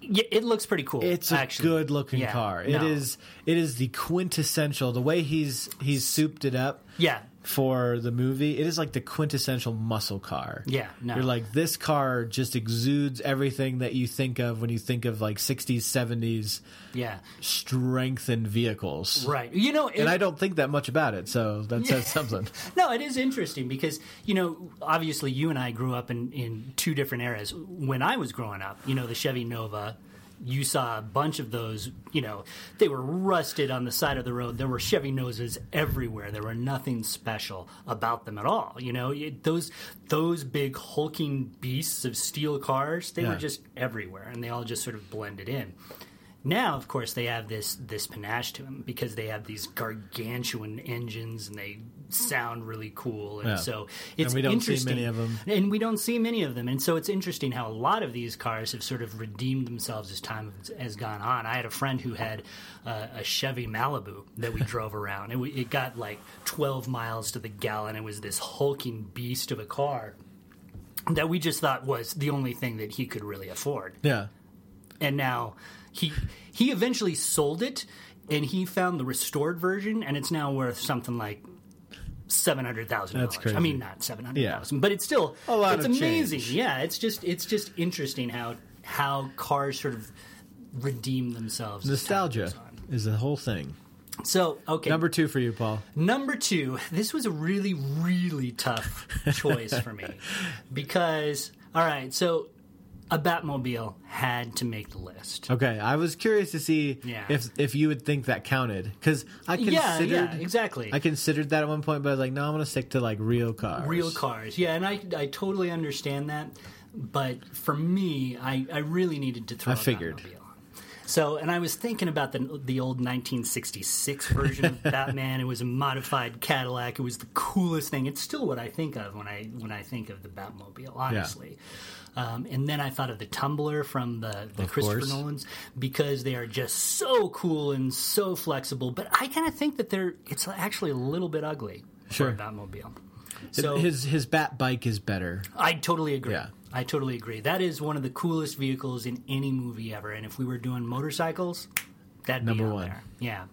Yeah, it looks pretty cool. It's a actually. good looking Yeah, car. It no. is. It is the quintessential. The way he's he's souped it up. Yeah. For the movie, it is like the quintessential muscle car. Yeah, no. You're like, this car just exudes everything that you think of when you think of like 60s, 70s Yeah. strengthened vehicles. Right. You know, it, And I don't think that much about it, so that says something. No, it is interesting because you know, obviously, you and I grew up in in two different eras. When I was growing up, you know, the Chevy Nova. You saw a bunch of those, you know, they were rusted on the side of the road. There were Chevy noses everywhere. There were nothing special about them at all. You know, It- those those big hulking beasts of steel cars, they Yeah. were just everywhere, and they all just sort of blended in. Now, of course, they have this this panache to them because they have these gargantuan engines and they sound really cool, and Yeah. so it's we don't see interesting. many of them. and we don't see many of them, and so it's interesting how a lot of these cars have sort of redeemed themselves as time has gone on. I had a friend who had uh, a Chevy Malibu that we drove around. It, it got like 12 miles to the gallon. It was this hulking beast of a car that we just thought was the only thing that he could really afford Yeah. and now he he eventually sold it and he found the restored version and it's now worth something like seven hundred thousand dollars. I mean not seven hundred thousand, but it's still A lot it's amazing. change. Yeah, it's just it's just interesting how how cars sort of redeem themselves. Nostalgia is the whole thing. So okay, Number two for you, Paul. Number two, this was a really, really tough choice for me because, all right, so a Batmobile had to make the list. Okay, I was curious to see Yeah. if if you would think that counted because I considered yeah, yeah, exactly. I considered that at one point, but I was like, no, I'm going to stick to like real cars. Real cars, yeah, and I, I totally understand that, but for me, I, I really needed to throw. I a figured. Batmobile on. So, and I was thinking about the the old 1966 version of Batman. It was a modified Cadillac. It was the coolest thing. It's still what I think of when I when I think of the Batmobile. Honestly. Um, and then I thought of the Tumbler from the, the Of Christopher course. Nolans because they are just so cool and so flexible. But I kind of think that they're it's actually a little bit ugly Sure. for a Batmobile. So his his bat bike is better. I totally agree. Yeah. I totally agree. That is one of the coolest vehicles in any movie ever. And if we were doing motorcycles, that'd Number be one. there. Yeah.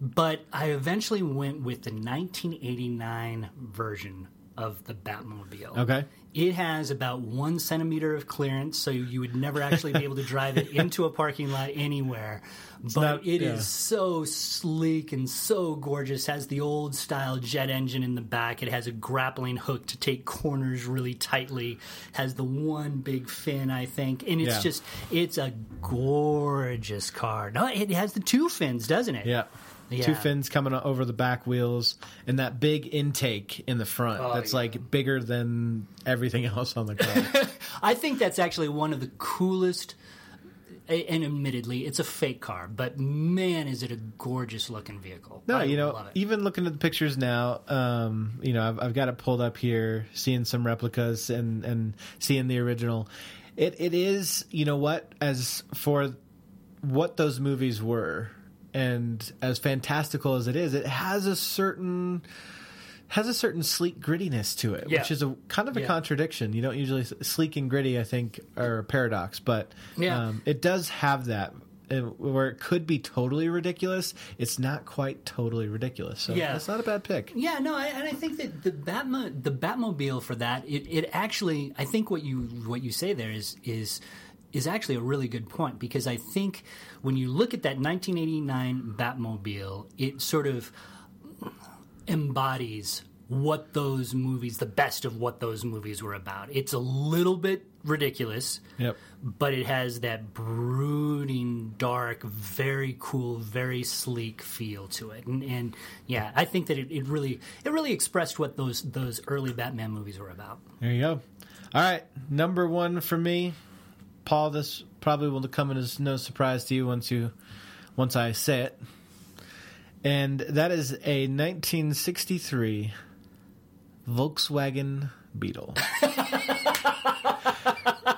But I eventually went with the 1989 version of the Batmobile. Okay. It has about one centimeter of clearance, so you would never actually be able to drive it into a parking lot anywhere. But not- it is yeah. so sleek and so gorgeous. Has the old style jet engine in the back. It has a grappling hook to take corners really tightly. Has the one big fin, I think, and it's Yeah. just it's a gorgeous car. No, it has the two fins, doesn't it? Yeah. Yeah. Two fins coming over the back wheels and that big intake in the front Oh, that's yeah. like bigger than everything else on the car. I think that's actually one of the coolest. And admittedly, it's a fake car, but man, is it a gorgeous looking vehicle! No, I you know, love it. even looking at the pictures now, um, you know, I've, I've got it pulled up here, seeing some replicas and and seeing the original. It it is, you know what, as for what those movies were, and as fantastical as it is, it has a certain has a certain sleek grittiness to it, Yeah. which is a kind of a Yeah. contradiction. You don't usually sleek and gritty, I think, are a paradox, but Yeah. um, it does have that. And where it could be totally ridiculous, it's not quite totally ridiculous. So Yeah. that's not a bad pick. Yeah, no, I, and I think that the Batmo- the Batmobile for that it, it actually I think what you what you say there is is is actually a really good point because I think when you look at that 1989 Batmobile, it sort of embodies what those movies, the best of what those movies were about. It's a little bit ridiculous, Yep. but it has that brooding, dark, very cool, very sleek feel to it. And, and yeah, I think that it, it really it really expressed what those those early Batman movies were about. There you go. All right, number one for me, Paul. This probably will come as no surprise to you once you once I say it, and that is a 1963 Volkswagen Beetle.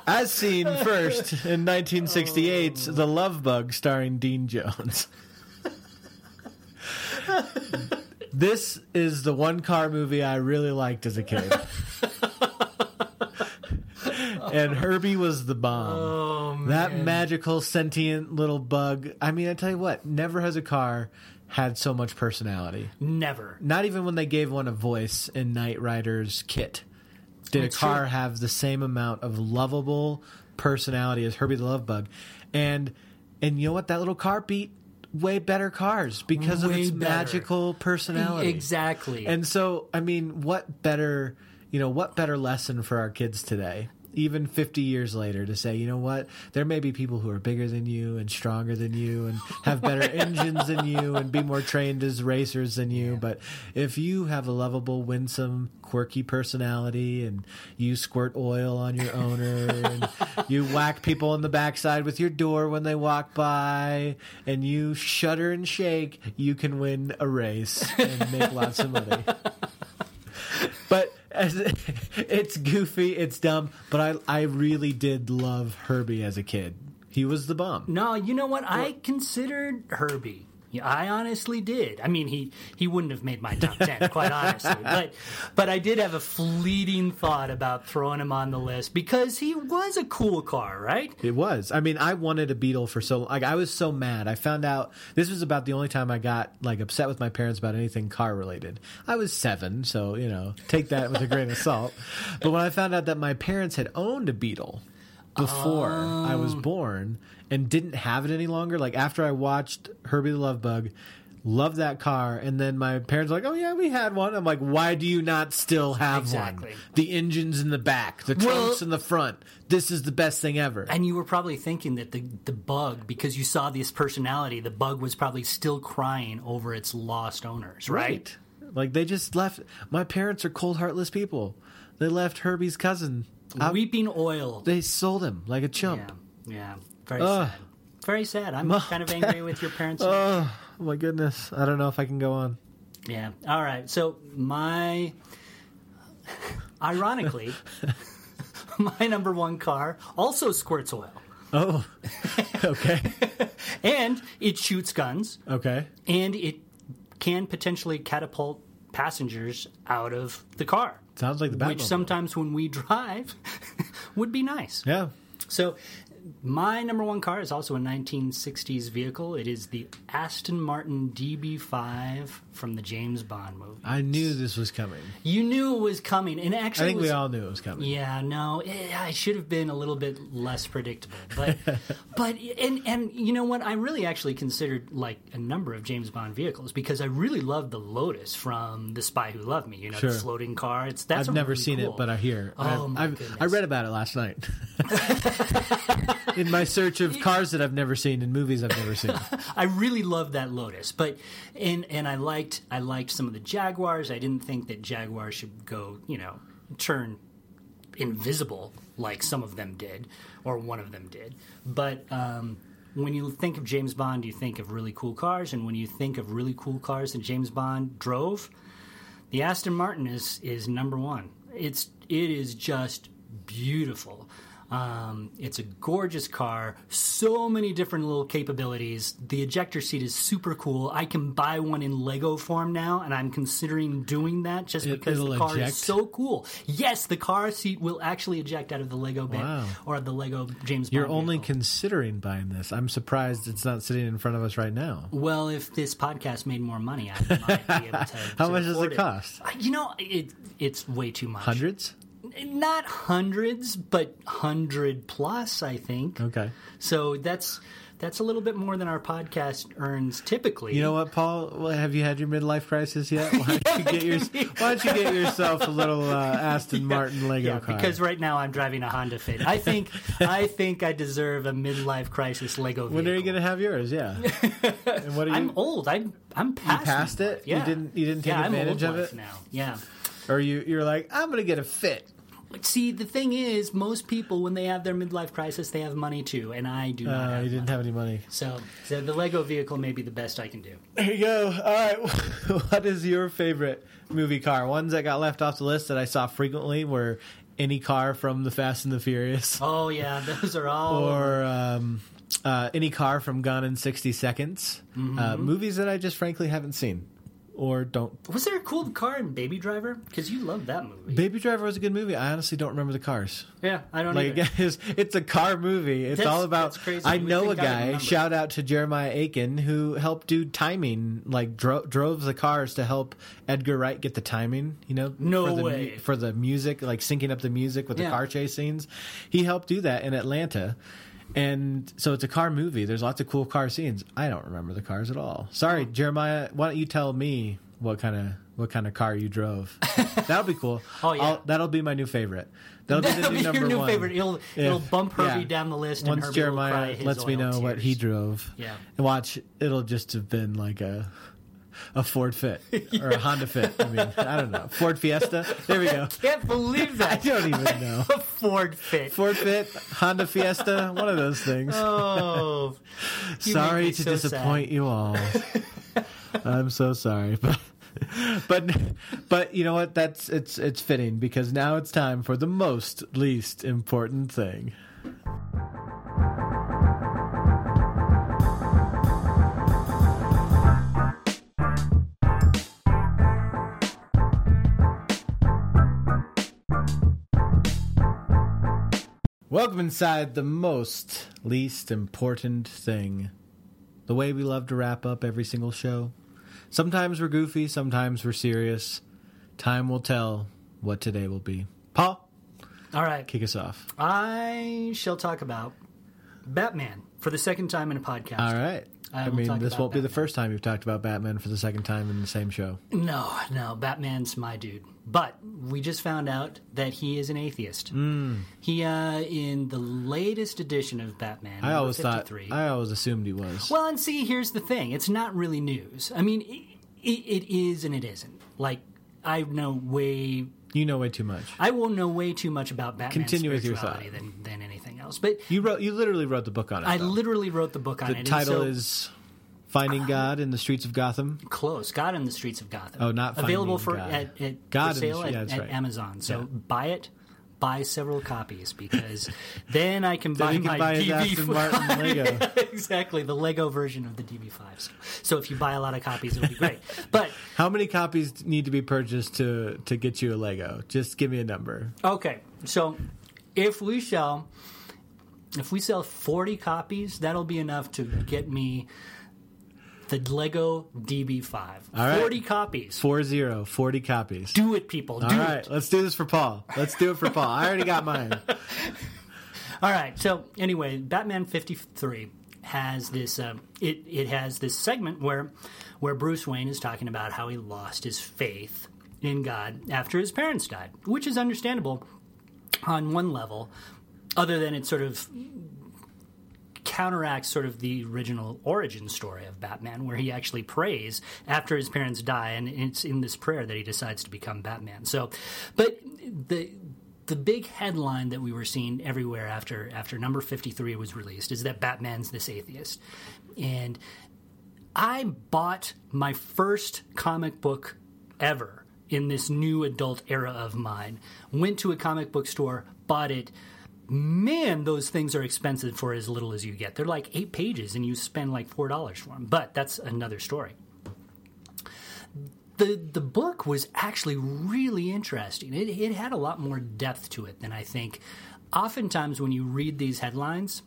As seen first in 1968's The Love Bug, starring Dean Jones. this is the one car movie I really liked as a kid. and Herbie was the bomb. Oh, that magical sentient little bug. I mean, I tell you what, never has a car had so much personality. Never. Not even when they gave one a voice in Knight Rider's KITT did That's a car true. have the same amount of lovable personality as Herbie the Love Bug. And and you know what? That little car beat way better cars because of its better. magical personality. Exactly. And so, I mean, what better, you know, what better lesson for our kids today? Even 50 years later, to say, you know what, there may be people who are bigger than you and stronger than you and have better engines than you and be more trained as racers than you. But if you have a lovable, winsome, quirky personality and you squirt oil on your owner and you whack people in the backside with your door when they walk by and you shudder and shake, you can win a race and make lots of money. But it's goofy, it's dumb, but I I really did love Herbie as a kid. He was the bomb. No, you know what? I considered Herbie. Yeah, I honestly did. I mean, he, he wouldn't have made my top ten, quite honestly. But but I did have a fleeting thought about throwing him on the list because he was a cool car, right? It was. I mean, I wanted a Beetle for so like I was so mad. I found out this was about the only time I got like upset with my parents about anything car related. I was 7, so, you know, take that with a grain of salt. But when I found out that my parents had owned a Beetle before I was oh. born and didn't have it any longer, like after I watched Herbie the Love Bug, loved that car and then my parents were like, "Oh yeah, we had one." I'm like, "Why do you not still have Exactly. one?" The engine's in the back, the Well- trunks in the front. This is the best thing ever. And you were probably thinking that the the bug, because you saw this personality, the bug was probably still crying over its lost owners, right? Like they just left. My parents are cold, heartless people. They left Herbie's cousin. Out- Weeping oil. they sold him like a chump. yeah, yeah, very Ugh. sad. very sad. I'm kind of angry with your parents. Oh my goodness! I don't know if I can go on. Yeah. All right. So my, ironically, my number one car also squirts oil, Oh, okay, and it shoots guns, okay. and it can potentially catapult passengers out of the car. Sounds like the which sometimes when we drive would be nice. Yeah. So, my number one car is also a 1960s vehicle. It is the Aston Martin DB5 from the James Bond movie. I knew this was coming. You knew it was coming, and actually, I think was, we all knew it was coming. Yeah, no, it, I should have been a little bit less predictable, but, but, and and you know what? I really actually considered like a number of James Bond vehicles because I really love the Lotus from The Spy Who Loved Me. You know, Sure. the floating car. It's that's I've never really seen cool. it, but I hear. Oh, I've, my I've- goodness. I read about it last night. In my search of cars that I've never seen and movies I've never seen. I really loved that Lotus, but and and I liked I liked some of the Jaguars. I didn't think that Jaguars should go, you know, turn invisible like some of them did, or one of them did. But um, when you think of James Bond, you think of really cool cars, and when you think of really cool cars that James Bond drove, the Aston Martin is is number one. It's it is just beautiful. Um, it's a gorgeous car. So many different little capabilities. The ejector seat is super cool. I can buy one in Lego form now, and I'm considering doing that just It- because the car eject? is so cool. Yes, the car seat will actually eject out of the Lego bit Wow. or the Lego James Bond. You're Bond. only vehicle. considering buying this. I'm surprised it's not sitting in front of us right now. well, if this podcast made more money, I might be able to. How to much does afford it cost? You know, it it's way too much. Hundreds? Not hundreds, but hundred plus, I think. Okay. So that's that's a little bit more than our podcast earns typically. You know what, Paul? Have you had your midlife crisis yet? Why don't you get, your, why don't you get yourself a little uh, Aston Martin Lego Yeah, car? because right now I'm driving a Honda Fit. I think I think I deserve a midlife crisis Lego vehicle. when are you going to have yours? Yeah. and what are you? I'm old. I I'm past, passed midlife. it? You Yeah. didn't- you didn't take yeah, I'm advantage of it? now. Yeah. or you? You're like, I'm going to get a fit. See, the thing is, most people when they have their midlife crisis, they have money too, and I do not Uh, have you didn't money. have any money. So, so the Lego vehicle may be the best I can do. There you go. All right. what is your favorite movie car? Ones that got left off the list that I saw frequently were any car from the Fast and the Furious, Oh yeah, those are all. or um, uh, any car from Gone in 60 Seconds. Mm-hmm. Uh, movies that I just frankly haven't seen or don't. was there a cool car in Baby Driver? Because you love that movie. Baby Driver was a good movie. I honestly don't remember the cars. yeah, I don't Like either. it's, it's a car movie. It's That's- all about. I know a guy. Shout out to Jeremiah Aiken who helped do timing. Like dro- drove the cars to help Edgar Wright get the timing. You know, No for the, way. for the music, like syncing up the music with the car chase scenes. He helped do that in Atlanta. And so it's a car movie. There's lots of cool car scenes. I don't remember the cars at all. Sorry, oh. Jeremiah. Why don't you tell me what kind of what kind of car you drove? That'll be cool. Oh, yeah. I'll- that'll be my new favorite. That'll be the That'll new be your new one. favorite. It'll Yeah. it'll bump Herbie Yeah. down the list. Once Jeremiah lets me know what he drove, Yeah. and watch, it'll just have been like a a Ford Fit or a Honda Fit. I mean, I don't know, Ford Fiesta. There we go. Can't believe that. I don't even know. A Ford Fit. Ford Fit, Honda Fiesta, one of those things. Oh, sorry to so disappoint sad. you all. I'm so sorry, but but but you know what? That's it's it's fitting because now it's time for the most least important thing. Welcome inside the most least important thing. The way we love to wrap up every single show. Sometimes we're goofy, sometimes we're serious. Time will tell what today will be. Paul, All right. kick us off. I shall talk about Batman for the second time in a podcast. All right. I I, mean, this won't be the first time you've talked about Batman for the second time in the same show. No, no, Batman's my dude. But we just found out that he is an atheist. He, uh, in the latest edition of Batman, I always 53, thought, I always assumed he was. Well, and see, here's the thing: it's not really news. I mean, it, it, it is and it isn't. Like I know way You know way too much. I will know way too much about Batman's Continue with your thought. than, than anything else. But You wrote. You literally wrote the book on it. I though. literally wrote the book on the it. and title so- is "Finding God in the Streets of Gotham." close. God in the Streets of Gotham. Oh, not available for God. at, at God for the sale at, yeah, at right. Amazon. So Yeah. buy it. Buy several copies because then I can buy you can buy DB5. Martin Lego. exactly, the Lego version of the DB5. So, so if you buy a lot of copies, it'll be great. But How many copies need to be purchased to to get you a Lego? Just give me a number. Okay, so if we sell, if we sell forty copies, that'll be enough to get me the Lego DB5. All right. Forty copies. Four zero, 40 copies. Do it, people. Do All right, it. let's do this for Paul. Let's do it for Paul. I already got mine. All right. So anyway, Batman fifty three has this. Um, it it has this segment where where Bruce Wayne is talking about how he lost his faith in God after his parents died, which is understandable on one level, other than it sort of counteracts sort of the original origin story of Batman, where he actually prays after his parents die, and it's in this prayer that he decides to become Batman. So, but the the big headline that we were seeing everywhere after after number fifty three was released is that Batman's this atheist, and I bought my first comic book ever in this new adult era of mine. Went to a comic book store, bought it. Man, those things are expensive for as little as you get. They're like eight pages, and you spend like four dollars for them. But that's another story. The the book was actually really interesting. It, it had a lot more depth to it than I think. Oftentimes, when you read these headlines,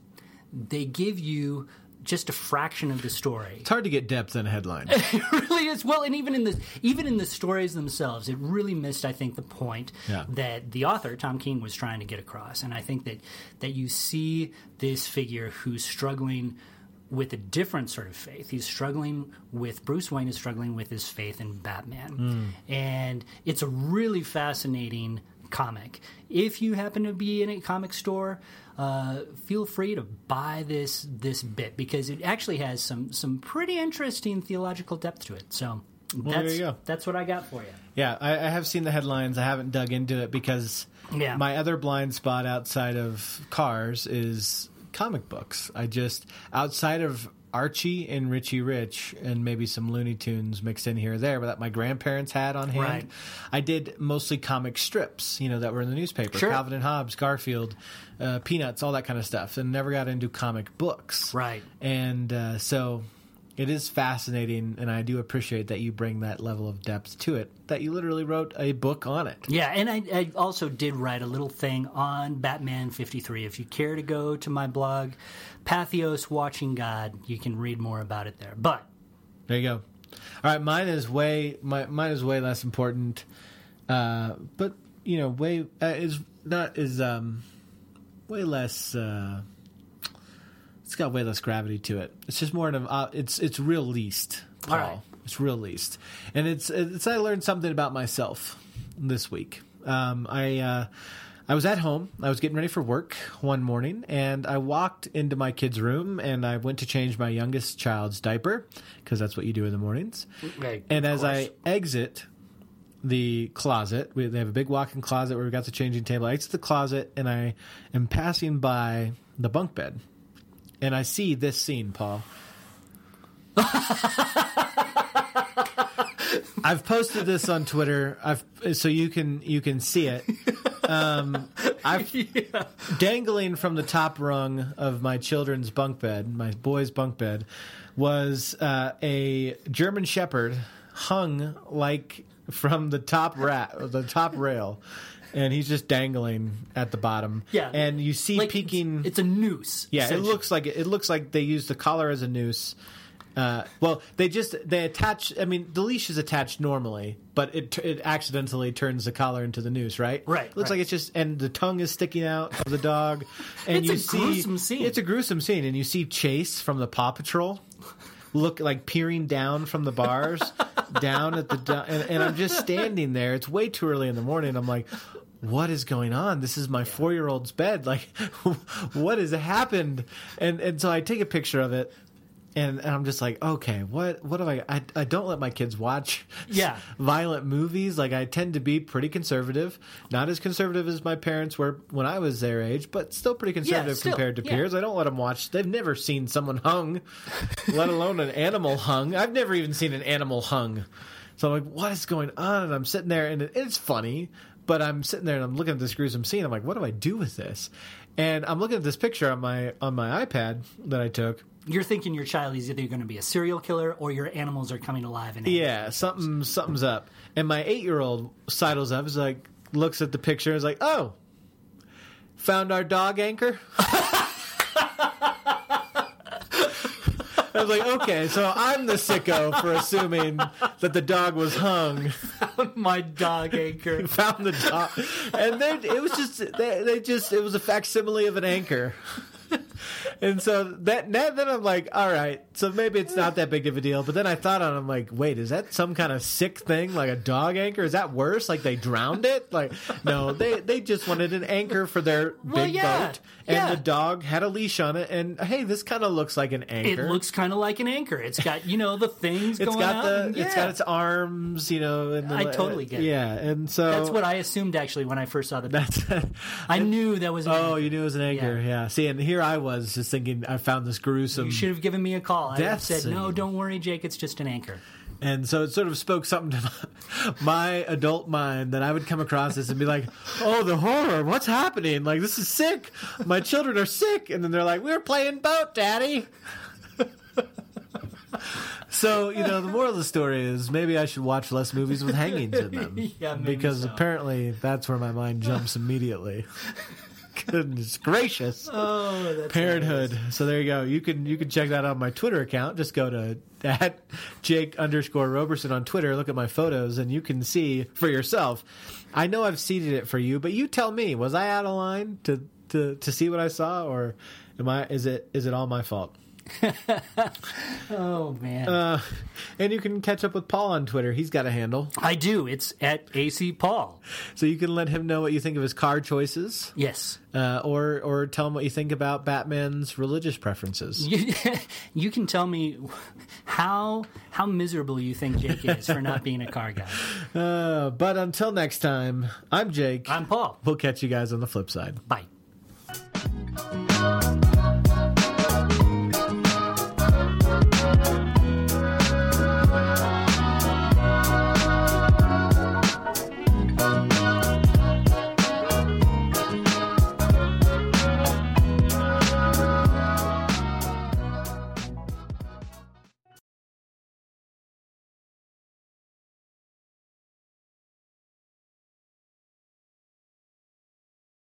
they give you just a fraction of the story. It's hard to get depth in a headline. It really is. Well, and even in the even in the stories themselves, it really missed, I think, the point Yeah. that the author Tom King was trying to get across. And I think that that you see this figure who's struggling with a different sort of faith. He's struggling with Bruce Wayne is struggling with his faith in Batman, hmm. and it's a really fascinating comic. If you happen to be in a comic store, uh, feel free to buy this this bit because it actually has some some pretty interesting theological depth to it. So there that's you go. that's what I got for you. Yeah, I, I have seen the headlines. I haven't dug into it because Yeah. my other blind spot outside of cars is comic books. I just outside of Archie and Richie Rich and maybe some Looney Tunes mixed in here or there, but that my grandparents had on hand. Right. I did mostly comic strips, you know, that were in the newspaper. Sure. Calvin and Hobbes, Garfield, uh, Peanuts, all that kind of stuff, and never got into comic books. Right. And uh, so it is fascinating, and I do appreciate that you bring that level of depth to it, that you literally wrote a book on it. Yeah, and I, I also did write a little thing on Batman 53. If you care to go to my blog, Patheos Watching God, you can read more about it there. But There you go. All right, mine is way my, mine is way less important, uh, but you know, way uh, is not is um, way less. Uh, it's got way less gravity to it. It's just more of uh, it's it's real least. Paul. All right. It's real least, and it's it's I learned something about myself this week. Um, I uh, I was at home. I was getting ready for work one morning, and I walked into my kid's room, and I went to change my youngest child's diaper because that's what you do in the mornings. Right, and as I exit the closet, we, they have a big walk-in closet where we've got the changing table. I exit the closet, and I am passing by the bunk bed, and I see this scene, Paul. I've posted this on Twitter. I've so you can you can see it. Um, I've dangling from the top rung of my children's bunk bed, my boys' bunk bed, was uh, a German Shepherd hung like from the top rat, the top rail, and he's just dangling at the bottom. yeah, and you see like, peeking. It's, it's a noose. Yeah, it looks like it looks like they used the collar as a noose. Uh, well, they just they attach. I mean, the leash is attached normally, but it it accidentally turns the collar into the noose, right? Right, Looks right. like it's just and the tongue is sticking out of the dog, and It's you a see gruesome scene. It's a gruesome scene, and you see Chase from the Paw Patrol look like peering down from the bars down at the and, and I'm just standing there. It's way too early in the morning. I'm like. What is going on? This is my four year old's bed. Like, what has happened? And and so I take a picture of it, and, and I'm just like, okay, what what do I, I I don't let my kids watch Yeah. violent movies. Like I tend to be pretty conservative, not as conservative as my parents were when I was their age, but still pretty conservative still, compared to yeah. peers. I don't let them watch. They've never seen someone hung, let alone an animal hung. I've never even seen an animal hung. So I'm like, what is going on? And I'm sitting there, and it- it's funny, but I'm sitting there and I'm looking at this gruesome scene. I'm like, what do I do with this? And I'm looking at this picture on my on my iPad that I took. You're thinking your child is either going to be a serial killer or your animals are coming alive. And Yeah, something something's up. And my eight year old sidles up, is like looks at the picture, is like, oh, found our dog anchor. I was like, okay, so I'm the sicko for assuming that the dog was hung. my dog anchor. Found the dog, and then it was just they, they just it was a facsimile of an anchor. And so that, that then I'm like, all right, so maybe it's not that big of a deal. But then I thought on, it, I'm like, wait, is that some kind of sick thing, like a dog anchor? Is that worse? Like they drowned it? Like no, they they just wanted an anchor for their Well, big yeah, boat, yeah. the dog had a leash on it. And hey, this kind of looks like an anchor. It looks kind of like an anchor. It's got you know the things It's going got the and- it's yeah. got its arms, you know. And the, I totally get it. Yeah, and so That's what I assumed actually when I first saw the. That's I knew that was. An oh, anchor. you knew it was an anchor. Yeah. Yeah. See, and here I was just thinking I found this gruesome. You should have given me a call. I said, "No, don't worry, Jake. It's just an anchor." And so it sort of spoke something to my adult mind that I would come across this and be like, "Oh, the horror! What's happening? Like this is sick. My children are sick." And then they're like, "We're playing boat, Daddy." so you know, the moral of the story is maybe I should watch less movies with hangings in them. Yeah, because so. apparently that's where my mind jumps immediately. Goodness gracious. Oh, that's Parenthood. So there you go. You can you can check that out on my Twitter account. Just go to at Jake underscore Roberson on Twitter. Look at my photos, and you can see for yourself. I know I've seeded it for you, but you tell me. Was I out of line to to to see what I saw, or am I? Is it is it all my fault? Oh man, Uh, and you can catch up with Paul on Twitter. He's got a handle, I do. It's at AC Paul. so you can let him know what you think of his car choices, Yes. uh, or or tell him what you think about Batman's religious preferences. You, you can tell me how how miserable you think Jake is for not being a car guy. Uh, but until next time, I'm Jake. I'm Paul. We'll catch you guys on the flip side. Bye.